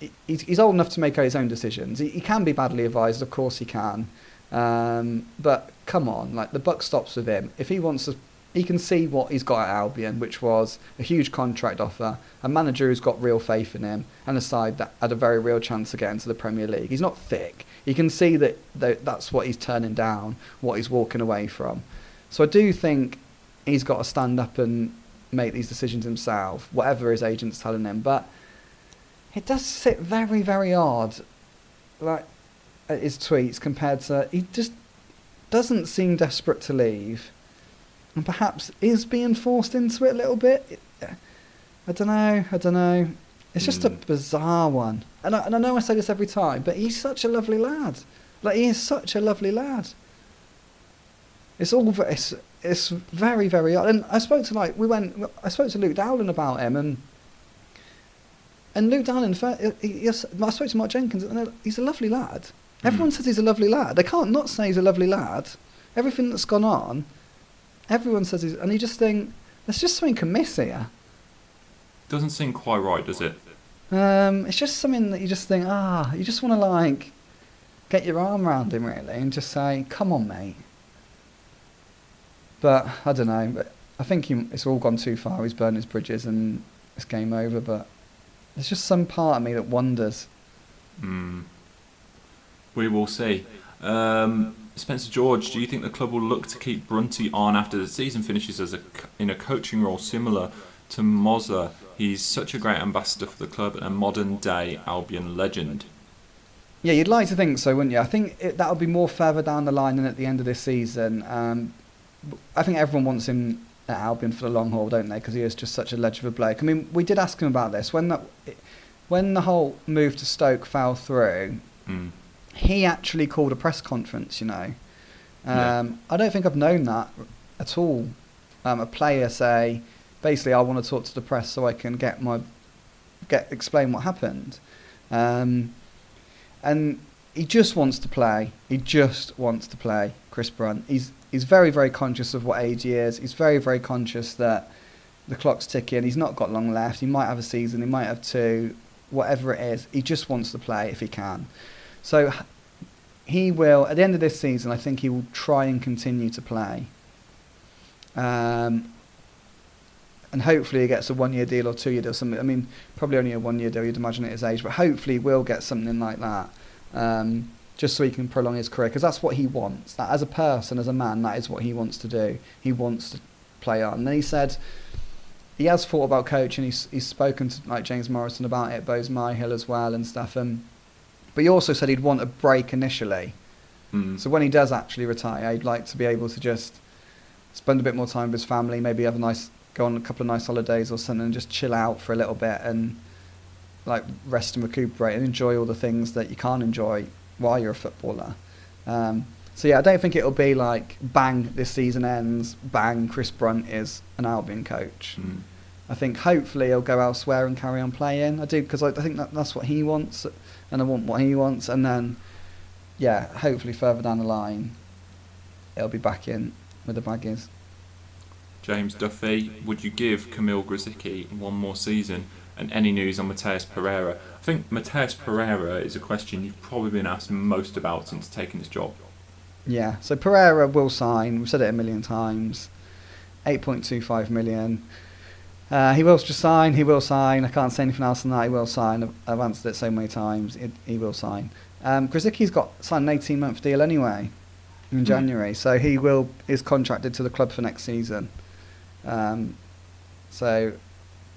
he- he's, old enough to make his own decisions. He, he can be badly advised, of course he can. Um, but come on, like the buck stops with him. If he wants to, he can see what he's got at Albion, which was a huge contract offer, a manager who's got real faith in him, and a side that had a very real chance of getting to the Premier League. He's not thick. You can see that that's what he's turning down, what he's walking away from. So I do think he's got to stand up and make these decisions himself, whatever his agent's telling him. But it does sit very, very odd, like at his tweets compared to he just doesn't seem desperate to leave, and perhaps is being forced into it a little bit. I don't know. I don't know. It's just a Mm. bizarre one, and I, and I know I say this every time, but he's such a lovely lad. Like he is such a lovely lad. It's all it's it's very very odd. And I spoke to like we went. I spoke to Luke Dowling about him, and and Luke Dowling. fir- he- he- yes, I spoke to Mark Jenkins, and he's a lovely lad. Everyone Mm. says he's a lovely lad. They can't not say he's a lovely lad. Everything that's gone on, everyone says he's. And you just think there's just something amiss here. Doesn't seem quite right, does it? Um, it's just something that you just think, ah, you just want to like get your arm around him really and just say, come on, mate. But I don't know. But I think he, it's all gone too far. He's burned his bridges and it's game over. But there's just some part of me that wonders. Mm. We will see. Um, Spencer George, do you think the club will look to keep Brunty on after the season finishes as a in a coaching role similar to Mozza? He's such a great ambassador for the club and a modern day Albion legend. Yeah, you'd like to think so, wouldn't you? I think it, that'll be more further down the line than at the end of this season. Um, I think everyone wants him at Albion for the long haul, don't they? Because he is just such a ledge of a bloke. I mean, we did ask him about this when that when the whole move to Stoke fell through. Mm. He actually called a press conference. You know, um, Yeah. I don't think I've known that at all. Um, a player say, basically, I want to talk to the press so I can get my get explain what happened. Um, and he just wants to play. He just wants to play. Chris Brunt. He's he's very very conscious of what age he is. He's very very conscious that the clock's ticking. He's not got long left. He might have a season. He might have two. Whatever it is, he just wants to play if he can. So he will at the end of this season. I think he will try and continue to play. Um, and hopefully he gets a one-year deal or two-year deal. Something. I mean, probably only a one-year deal. You'd imagine at his age, but hopefully he will get something like that, um, just so he can prolong his career. Because that's what he wants. That as a person, as a man, that is what he wants to do. He wants to play on. And then he said he has thought about coaching. He's he's spoken to like James Morrison about it, Boaz Myhill as well and stuff. And but he also said he'd want a break initially. Mm. So when he does actually retire, he'd like to be able to just spend a bit more time with his family, maybe have a nice go on a couple of nice holidays or something, and just chill out for a little bit and like rest and recuperate and enjoy all the things that you can't enjoy while you're a footballer. Um, so yeah, I don't think it'll be like bang this season ends, bang Chris Brunt is an Albion coach. Mm. I think hopefully he'll go elsewhere and carry on playing. I do because I, I think that that's what he wants, and I want what he wants. And then, yeah, hopefully further down the line, he'll be back in with the baggies. James Duffy, would you give Kamil Grosicki one more season? And any news on Matheus Pereira? I think Matheus Pereira is a question you've probably been asked most about since taking this job. Yeah, so Pereira will sign. We've said it a million times. 8.25 million. Uh, he will just sign. He will sign. I can't say anything else than that. He will sign. I've, I've answered it so many times. It, he will sign. Um, Grosicki's got signed an 18 month deal anyway in Hmm. January, so he will is contracted to the club for next season. Um, so,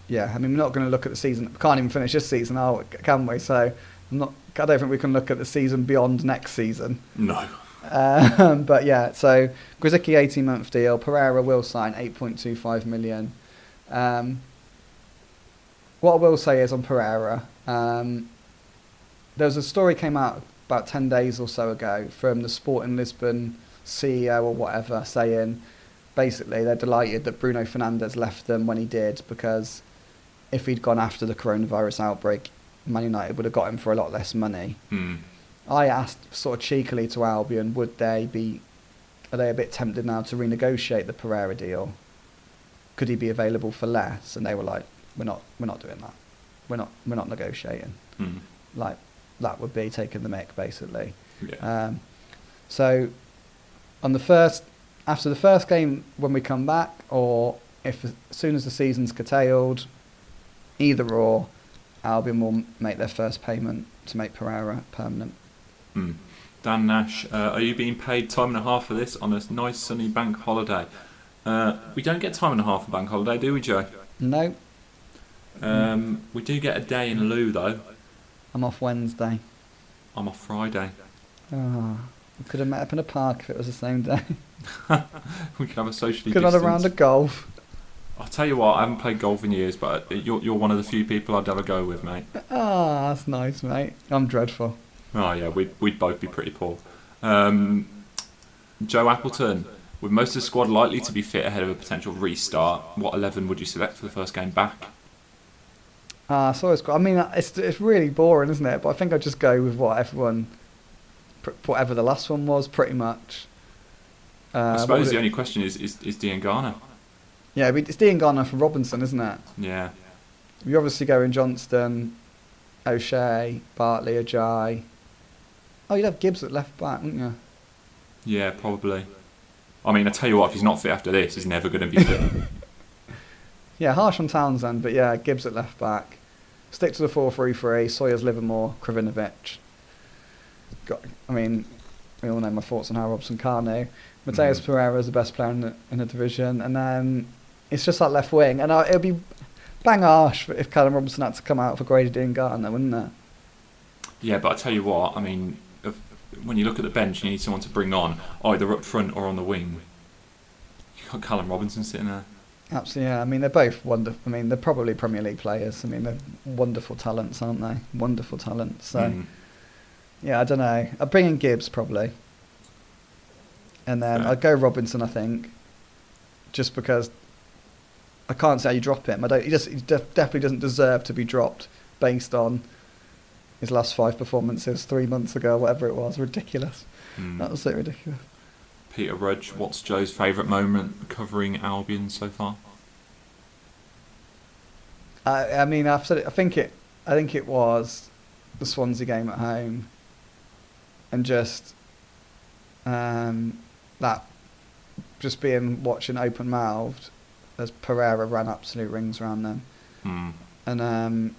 yeah, I mean, we're not going to look at the season. We can't even finish this season, are we, can we? So, I'm not. I don't think we can look at the season beyond next season. No. Um, but yeah, so Grosicki 18 month deal. Pereira will sign 8.25 million. Um, what I will say is on Pereira, um, there was a story came out about 10 days or so ago from the Sporting Lisbon CEO or whatever saying basically they're delighted that Bruno Fernandes left them when he did because if he'd gone after the coronavirus outbreak, Man United would have got him for a lot less money. Hmm. I asked sort of cheekily to Albion, would they be, are they a bit tempted now to renegotiate the Pereira deal? Could he be available for less? And they were like, we're not, we're not doing that. We're not, we're not negotiating. Hmm. Like that would be taking the mick basically. Yeah. Um, so on the first, after the first game when we come back, or if as soon as the season's curtailed, either or, Albion will make their first payment to make Pereira permanent. Hmm. Dan Nash, uh, are you being paid time and a half for this on a nice sunny bank holiday? Uh, we don't get time and a half for bank holiday, do we, Joe? No, Um, we do get a day in lieu, though. I'm off Wednesday. I'm off Friday. Oh, we could have met up in a park if it was the same day. We could have a socially could have had a round of golf. I'll tell you what, I haven't played golf in years, but you're, you're one of the few people I'd ever go with, mate. Ah, that's nice, mate. I'm dreadful. Oh yeah, we'd we'd both be pretty poor. Um, Joe Appleton, with most of the squad likely to be fit ahead of a potential restart, what eleven would you select for the first game back? Ah, so it's. I mean, it's it's really boring, isn't it? But I think I'd just go with what everyone, whatever the last one was, pretty much. Uh, I suppose the it? only question is is, is Diangana? Yeah, but it's Diangana for Robinson, isn't it? Yeah, You obviously go in Johnstone, O'Shea, Bartley, Ajayi. Oh, you'd have Gibbs at left back, wouldn't you? yeah, probably. I mean, I tell you what, if he's not fit after this, he's never going to be fit. Yeah, harsh on Townsend, but yeah, Gibbs at left back. Stick to the 4 3 3, Sawyers, Livermore, Krovinovic. Got, I mean, we all know my thoughts on how Robson Carno. Matheus Mhm. Pereira is the best player in the, in the division, and then it's just that left wing. And it would be bang harsh if Callum Robinson had to come out for Grady Diangana, wouldn't it? yeah, but I tell you what, I mean, if, when you look at the bench, you need someone to bring on either up front or on the wing. You got Callum Robinson sitting there. Absolutely, yeah. I mean, they're both wonderful. I mean, they're probably Premier League players. I mean, they're wonderful talents, aren't they? Wonderful talents. So. Mm. Yeah, I don't know. I'd bring in Gibbs probably, and then Fair. I'd go Robinson. I think, just because I can't say you drop him. I don't. He just he def- definitely doesn't deserve to be dropped based on his last five performances three months ago, whatever it was. Ridiculous. Mm. That was so ridiculous. Peter Rudge, what's Joe's favourite moment covering Albion so far? I, I mean, I've said it. I think it. I think it was the Swansea game at home, and just um, that, just being watching open mouthed as Pereira ran absolute rings around them, Hmm. and um,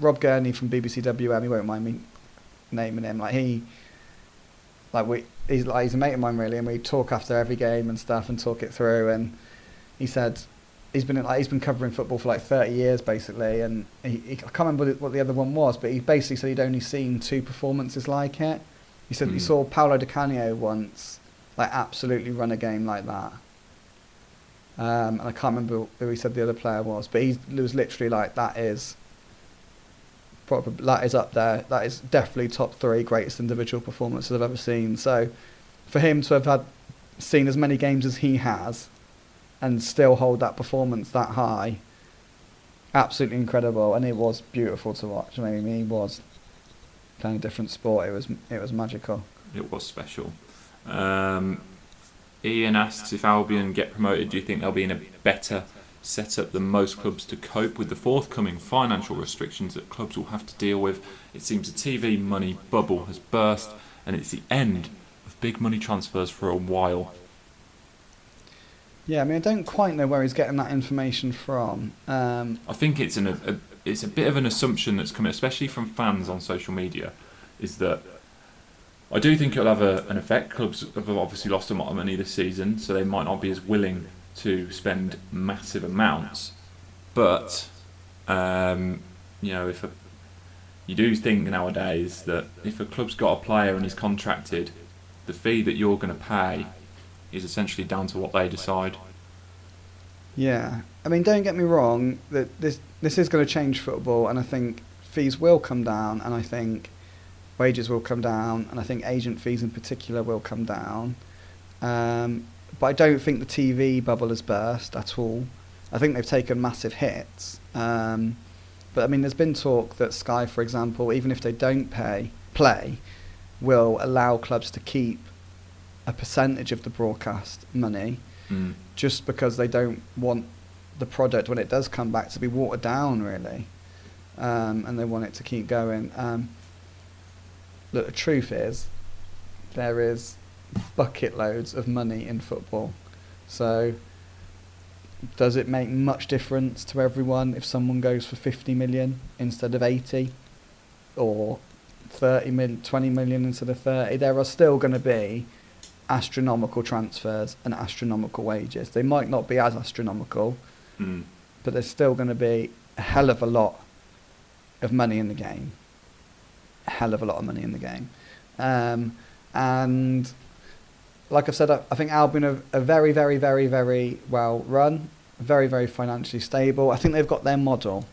Rob Gurney from BBC WM. He won't mind me naming him. Like he, like we, he's like he's a mate of mine really, and we talk after every game and stuff and talk it through. And he said he's been like he's been covering football for like 30 years basically, and he, he I can't remember what the other one was, but he basically said he'd only seen two performances like it. He said he Hmm. saw Paolo Di Canio once, like absolutely run a game like that. Um, and I can't remember who he said the other player was, but he was literally like that is probably that is up there. That is definitely top three greatest individual performances I've ever seen. So for him to have had seen as many games as he has and still hold that performance that high, absolutely incredible. And it was beautiful to watch. I mean, he was playing a different sport. It was it was magical. It was special. Um, Ian asks if Albion get promoted, do you think they'll be in a better setup than most clubs to cope with the forthcoming financial restrictions that clubs will have to deal with? It seems the TV money bubble has burst and it's the end of big money transfers for a while. Yeah, I mean, I don't quite know where he's getting that information from. Um, I think it's an a, it's a bit of an assumption that's coming, especially from fans on social media, is that I do think it'll have a, an effect. Clubs have obviously lost a lot of money this season, so they might not be as willing to spend massive amounts. But um, you know, if a, you do think nowadays that if a club's got a player and he's contracted, the fee that you're going to pay is essentially down to what they decide. yeah, I mean, don't get me wrong. That this this is going to change football, and I think fees will come down, and I think wages will come down, and I think agent fees in particular will come down. Um, but I don't think the TV bubble has burst at all. I think they've taken massive hits. Um, but I mean, there's been talk that Sky, for example, even if they don't pay play, will allow clubs to keep a percentage of the broadcast money Mm. just because they don't want the product when it does come back to be watered down really um, and they want it to keep going um, look the truth is there is bucket loads of money in football so does it make much difference to everyone if someone goes for 50 million instead of 80 or 30 mil, 20 million instead of 30 there are still going to be astronomical transfers and astronomical wages. They might not be as astronomical, Mm. but there's still going to be a hell of a lot of money in the game. Hell of a lot of money in the game. Um, and like I've said, I, I think Albion are, are very, very, very, very well run, very, very financially stable. I think they've got their model,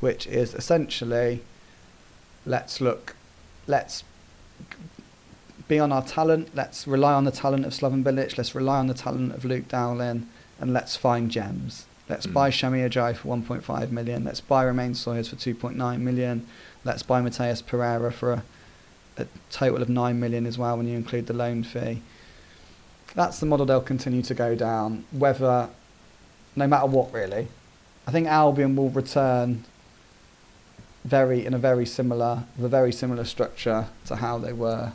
which is essentially let's look, let's be on our talent. Let's rely on the talent of Slaven Bilic. Let's rely on the talent of Luke Dowling, and let's find gems. Let's Mm. buy Semi Ajayi for 1.5 million. Let's buy Romaine Sawyers for 2.9 million. Let's buy Matheus Pereira for a, a total of 9 million as well when you include the loan fee. That's the model they'll continue to go down, whether, no matter what, really. I think Albion will return very in a very similar, a very similar structure to how they were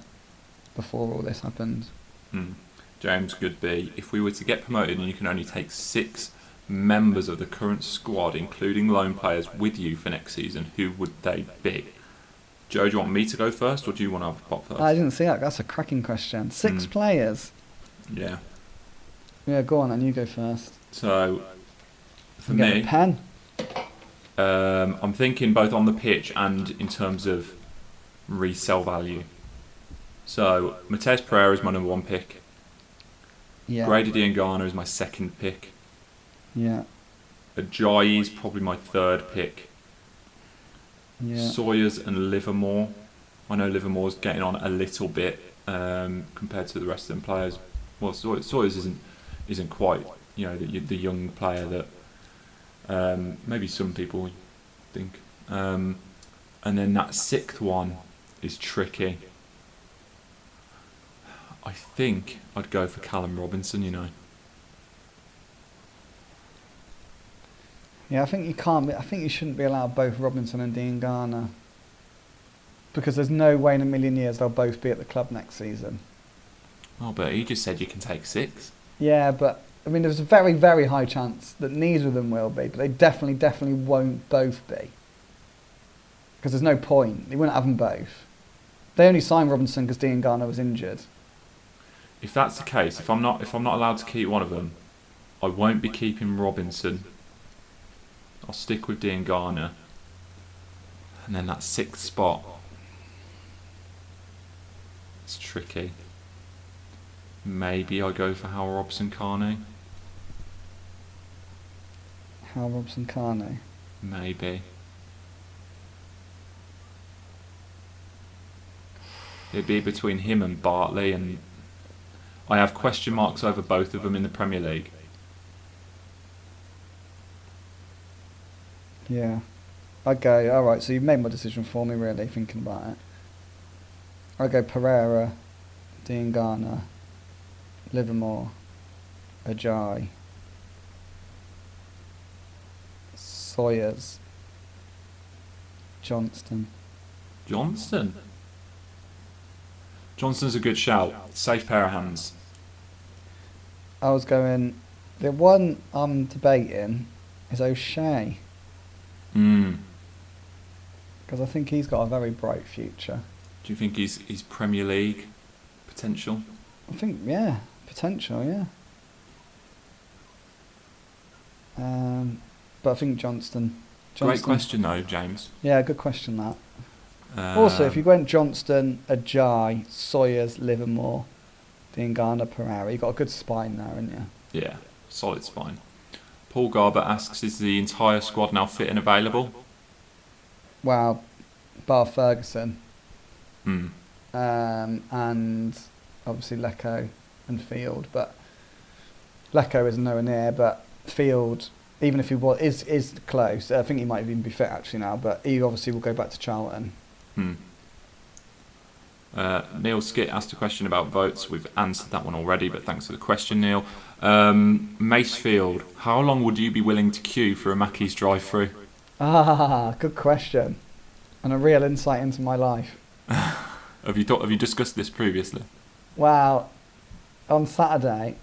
before all this happened. Mm. James Goodby, if we were to get promoted and you can only take six members of the current squad, including loan players, with you for next season, who would they be? Joe, do you want me to go first, or do you want to have a pop first? I didn't see that. That's a cracking question. Six Mm. players. yeah. Yeah, go on, and you go first. So, for You me, pen. um, I'm thinking both on the pitch and in terms of resell value. So, Matheus Pereira is my number one pick. Yeah. Grady Diangana is my second pick. Yeah. Ajayi is probably my third pick. Yeah. Sawyers and Livermore. I know Livermore's getting on a little bit um, compared to the rest of them players. Well, Sawyers isn't isn't quite you know the, the young player that um, maybe some people think. Um, and then that sixth one is tricky. I think I'd go for Callum Robinson. You know. Yeah, I think you can't. I think you shouldn't be allowed both Robinson and Diangana because there's no way in a million years they'll both be at the club next season. Oh, but you just said you can take six. Yeah, but I mean, there's a very, very high chance that neither of them will be, but they definitely, definitely won't both be because there's no point. They wouldn't have them both. They only signed Robinson because Diangana was injured. If that's the case, if I'm not if I'm not allowed to keep one of them, I won't be keeping Robinson. I'll stick with Diangana. And then that sixth spot. It's tricky. Maybe I go for Hal Robson-Kanu. Hal Robson-Kanu. Maybe. It'd be between him and Bartley, and I have question marks over both of them in the Premier League. Yeah. I'd go, alright, so you've made my decision for me, really, thinking about it. I'd go Pereira, Diangana, Livermore, Ajayi, Sawyers, Johnstone. Johnstone. Johnstone's a good shout. Safe pair of hands. I was going The one I'm debating is O'Shea Mm. because I think he's got a very bright future. Do you think he's he's Premier League potential? I think yeah, potential yeah. Um, but I think Johnstone. Johnstone Great question though, James. Yeah, good question that. Um, Also, if you went Johnstone, Ajayi, Sawyers, Livermore, Diangana, Pereira, you got a good spine there, haven't you? yeah, solid spine. Paul Garber asks, is the entire squad now fit and available? Wow, bar Ferguson, Hmm. um, and obviously Lecco and Field, but Lecco is nowhere near, but Field, even if he was is is close, I think he might even be fit actually now, but he obviously will go back to Charlton. Hmm. Uh, Neil Skit asked a question about votes. We've answered that one already, but thanks for the question, Neil. Um, Macefield, how long would you be willing to queue for a Mackey's drive-through? Ah, good question, and a real insight into my life. Have you thought? Have you discussed this previously? Well, on Saturday,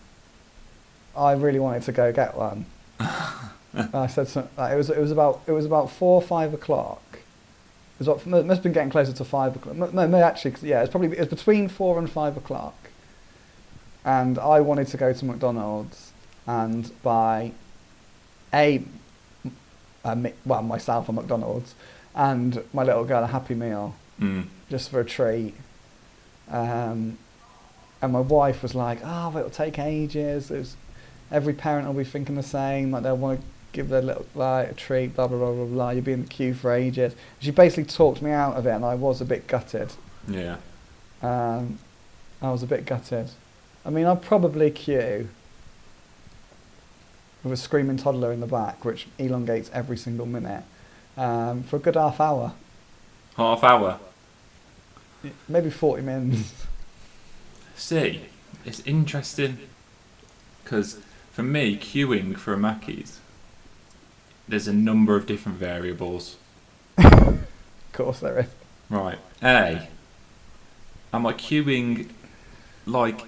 I really wanted to go get one. I said some, like, it was it was about it was about four or five o'clock. It was what, it must have been getting closer to five o'clock. No, no, no, yeah, it's probably it was between four and five o'clock. And I wanted to go to McDonald's and buy a, a well myself a McDonald's and my little girl a Happy Meal Hmm. just for a treat. Um, and my wife was like, "Oh, it'll take ages." It was, every parent will be thinking the same. Like they'll want to give their little like a treat. Blah blah blah blah blah. You'll be in the queue for ages. She basically talked me out of it, and I was a bit gutted. Yeah. Um, I was a bit gutted. I mean, I'll probably queue with a screaming toddler in the back, which elongates every single minute, um, for a good half hour, Half hour. maybe forty minutes. See, it's interesting because for me, queuing for a Mackey's, there's a number of different variables. of course, there is. Right. A. Am I queuing like?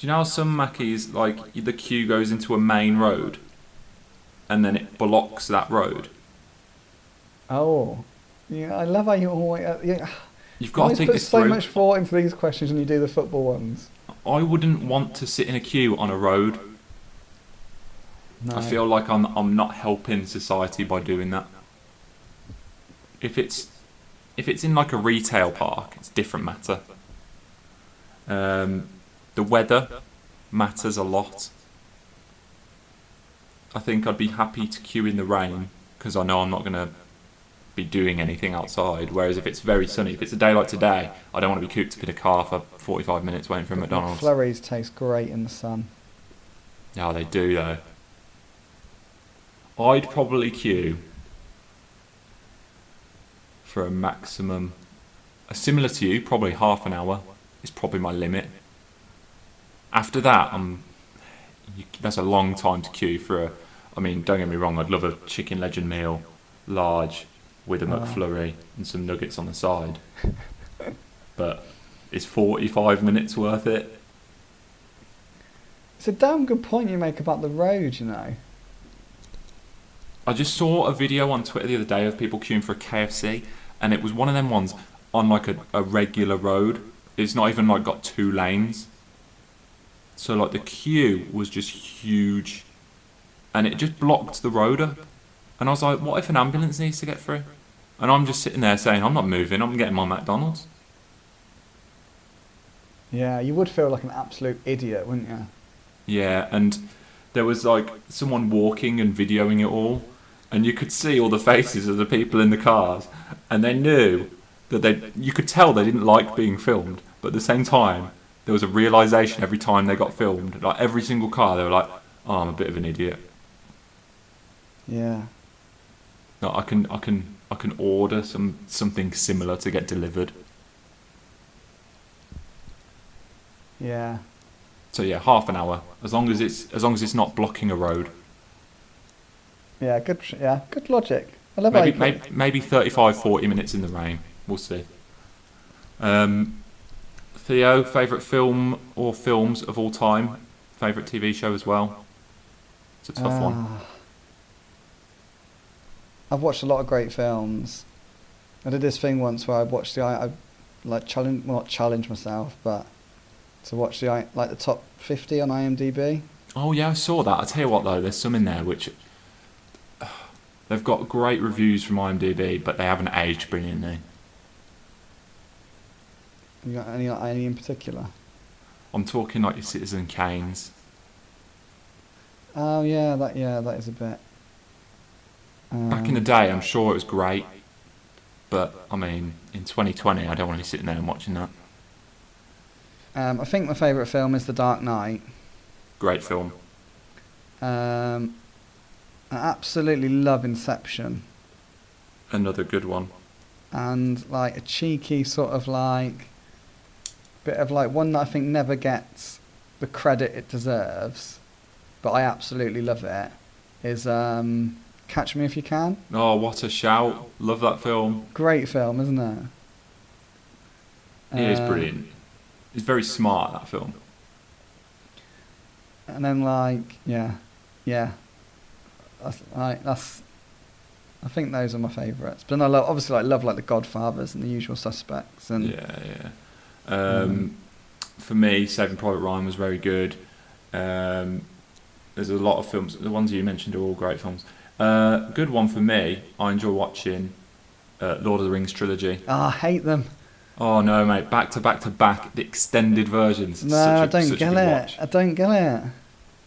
Do you know how some Mackies like the queue goes into a main road, and then it blocks that road? Oh, yeah. I love how you always. Uh, yeah. You've You got to always think put so through. much thought into these questions when you do the football ones. I wouldn't want to sit in a queue on a road. No. I feel like I'm I'm not helping society by doing that. If it's if it's in like a retail park, it's a different matter. Um, the weather matters a lot. I think I'd be happy to queue in the rain because I know I'm not going to be doing anything outside. Whereas if it's very sunny, if it's a day like today, I don't want to be cooped up in a car for 45 minutes waiting for a McDonald's. Flurries taste great in the sun. Yeah, they do though. I'd probably queue for a maximum, a similar to you, probably half an hour is probably my limit. After that, I'm. You, that's a long time to queue for a. I mean, don't get me wrong. I'd love a chicken legend meal, large, with a Oh. McFlurry and some nuggets on the side. but is forty-five minutes worth it? It's a damn good point you make about the road, you know. I just saw a video on Twitter the other day of people queuing for a KFC, and it was one of them ones on like a, a regular road. It's not even like got two lanes. So like the queue was just huge, and it just blocked the road up. And I was like, what if an ambulance needs to get through? And I'm just sitting there saying, I'm not moving. I'm getting my McDonald's. Yeah, you would feel like an absolute idiot, wouldn't you? Yeah, and there was like someone walking and videoing it all, and you could see all the faces of the people in the cars, and they knew that they. You could tell they didn't like being filmed, but at the same time, there was a realization every time they got filmed. Like every single car, they were like, "Oh, I'm a bit of an idiot. Yeah. No, I can, I can, I can order some something similar to get delivered." Yeah. So yeah, half an hour, as long as it's as long as it's not blocking a road. Yeah, good. Yeah, good logic. I love maybe, maybe, maybe 35, 40 minutes in the rain. We'll see. Um, Theo, favourite film or films of all time? Favorite TV show as well. It's a tough one. Ah. I've watched a lot of great films. I did this thing once where I watched the I, I like challenge well, not challenge myself, but to watch the I- like the top fifty on IMDb. Oh yeah, I saw that. I tell you what though, there's some in there which they've got great reviews from IMDb, but they haven't aged brilliantly. You got any any in particular? I'm talking like your Citizen Kane's. Oh yeah, that yeah, that is a bit. Back in the Um, day, I'm sure it was great, but I mean, in 2020, I don't want to be sitting there and watching that. Um, I think my favourite film is The Dark Knight. Great film. Um, I absolutely love Inception, Another good one. and like a cheeky sort of like bit of like one that I think never gets the credit it deserves, but I absolutely love it. Is um, Catch Me If You Can. Oh, what a shout! Love that film. Great film, isn't it? It is Um, brilliant. It's very smart that film. And then like yeah, yeah. That's like that's. I think those are my favourites. But then I love obviously like love like The Godfathers and The Usual Suspects and Yeah, yeah. Um, For me, Saving Private Ryan was very good. Um, there's a lot of films. The ones you mentioned are all great films. Uh, good one for me. I enjoy watching uh, Lord of the Rings trilogy. Ah, I hate them. Oh no, mate! Back to back to back, the extended versions. No, I don't get it. watch. I don't get it.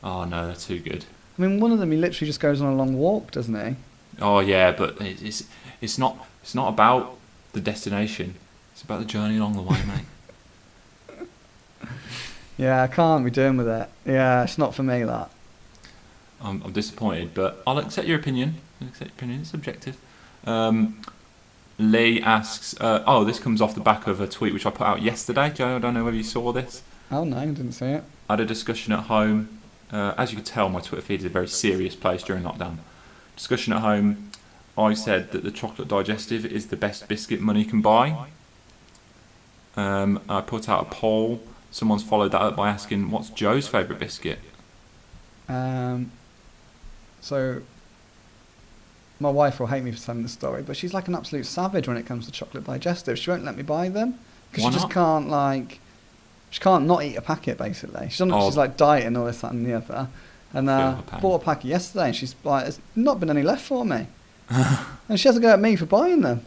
Oh no, they're too good. I mean, one of them he literally just goes on a long walk, doesn't he? Oh yeah, but it's it's not it's not about the destination. It's about the journey along the way, mate. Yeah, I can't be doing with it. Yeah, it's not for me that. I'm, I'm disappointed, but I'll accept your opinion. I'll accept your opinion. It's subjective. Um, Lee asks, uh, oh, this comes off the back of a tweet which I put out yesterday. Joe, I don't know whether you saw this. Oh no, I didn't see it. I had a discussion at home. Uh, as you can tell, my Twitter feed is a very serious place during lockdown. Discussion at home. I said that the chocolate digestive is the best biscuit money can buy. Um, I put out a poll. Someone's followed that up by asking, "What's Joe's favourite biscuit?" Um, so my wife will hate me for telling the story, but she's like an absolute savage when it comes to chocolate digestive. She won't let me buy them because she just can't like. She can't not eat a packet basically. She's, on, Oh. she's like dieting all this that and the other. And uh, bought a packet yesterday, and she's like, "There's not been any left for me," and she has to go at me for buying them.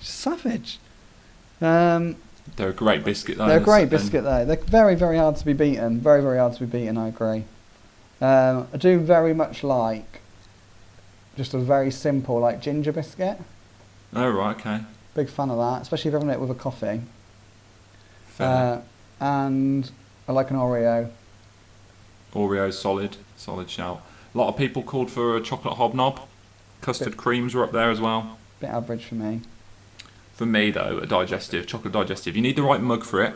She's savage. Um, They're a great biscuit, though. they're a great biscuit though. They're very, very hard to be beaten. Very, very hard to be beaten. I agree. Um, I do very much like just a very simple like ginger biscuit. Oh right, okay. Big fan of that, especially if you're having it with a coffee. Fair. Uh, and I like an Oreo. Oreo solid, solid shout. A lot of people called for a chocolate hobnob. Custard creams were up there as well. Bit average for me. For me though, a digestive, chocolate digestive. You need the right mug for it.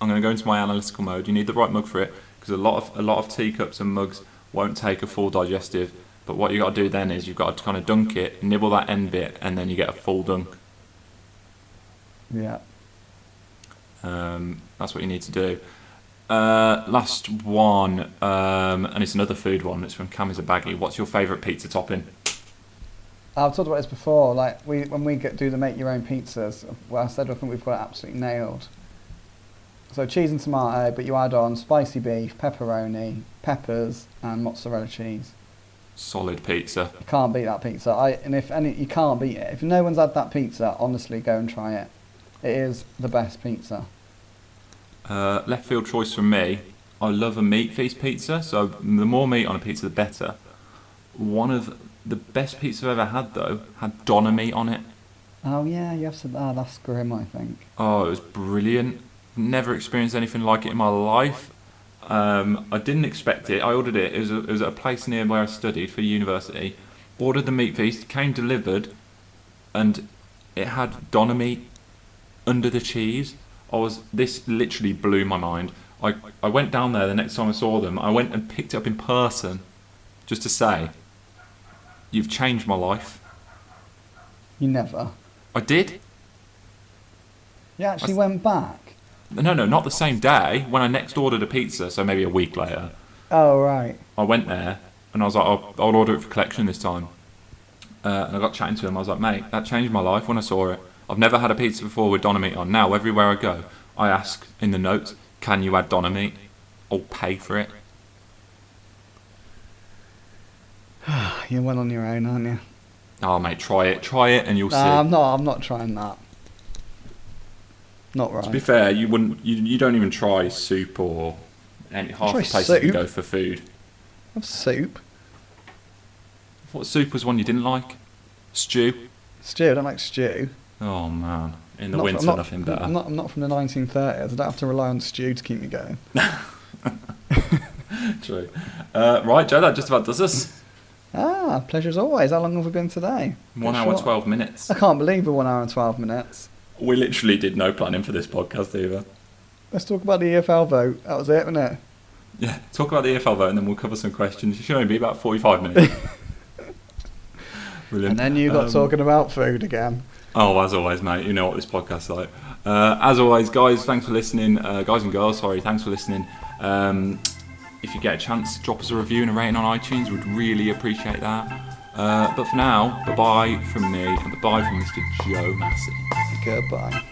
I'm going to go into my analytical mode. You need the right mug for it because a lot of a lot of teacups and mugs won't take a full digestive. But what you got to do then is you've got to kind of dunk it, nibble that end bit, and then you get a full dunk. Yeah. Um, that's what you need to do. Uh, last one, um, and it's another food one. It's from Cami's Baggy. What's your favourite pizza topping? I've talked about this before. Like we when we get do the make your own pizzas, well, I said I think we've got it absolutely nailed. So cheese and tomato, but you add on spicy beef, pepperoni, peppers, and mozzarella cheese. Solid pizza. You can't beat that pizza. I and if any you can't beat it. If no one's had that pizza, honestly, go and try it. It is the best pizza. Uh, left field choice from me. I love a meat feast pizza, so the more meat on a pizza, the better. One of the best pizza I've ever had, though, had doner meat on it. Oh yeah, you have said ah, that's grim. I think. Oh, it was brilliant. Never experienced anything like it in my life. Um, I didn't expect it. I ordered it. It was, a, it was at a place near where I studied for university. Ordered the meat feast, came delivered, and it had doner meat under the cheese. I was this literally blew my mind. I, I went down there the next time I saw them. I went and picked it up in person, just to say, "You've changed my life." You never. I did. You actually went back. No, no, not the same day. When I next ordered a pizza, so maybe a week later, Oh right. I went there and I was like, I'll, I'll order it for collection this time. Uh, and I got chatting to him. I was like, mate, that changed my life when I saw it. I've never had a pizza before with doner meat on. Now, everywhere I go, I ask in the notes, can you add doner meat? I'll pay for it. You went on your own, aren't you? Oh, mate, try it. Try it and you'll see. Nah, I'm not. I'm not trying that. Not right. To be fair, you wouldn't. You, you don't even try soup or any half the places you go for food. Have soup. What soup was one you didn't like? Stew. Stew. I don't like stew. Oh man, in the Not- winter, I'm not, nothing better. I'm not, I'm not from the 1930s. I don't have to rely on stew to keep me going. True. Uh, right, Joe, that just about does us. Ah, pleasure as always. How long have we been today? One hour, short. twelve minutes. I can't believe we're one hour and 12 minutes. We literally did no planning for this podcast either. Let's talk about the EFL vote. That was it, wasn't it? Yeah, talk about the EFL vote and then we'll cover some questions. It should only be about 45 minutes. Brilliant. And then you got Um, talking about food again. Oh, as always, mate, you know what this podcast's like. Uh, as always, guys, thanks for listening. Uh, guys and girls, sorry, thanks for listening. Um, if you get a chance, drop us a review and a rating on iTunes. We'd really appreciate that. Uh, but for now, bye bye from me and bye bye from Mr. Joe Massey. Goodbye.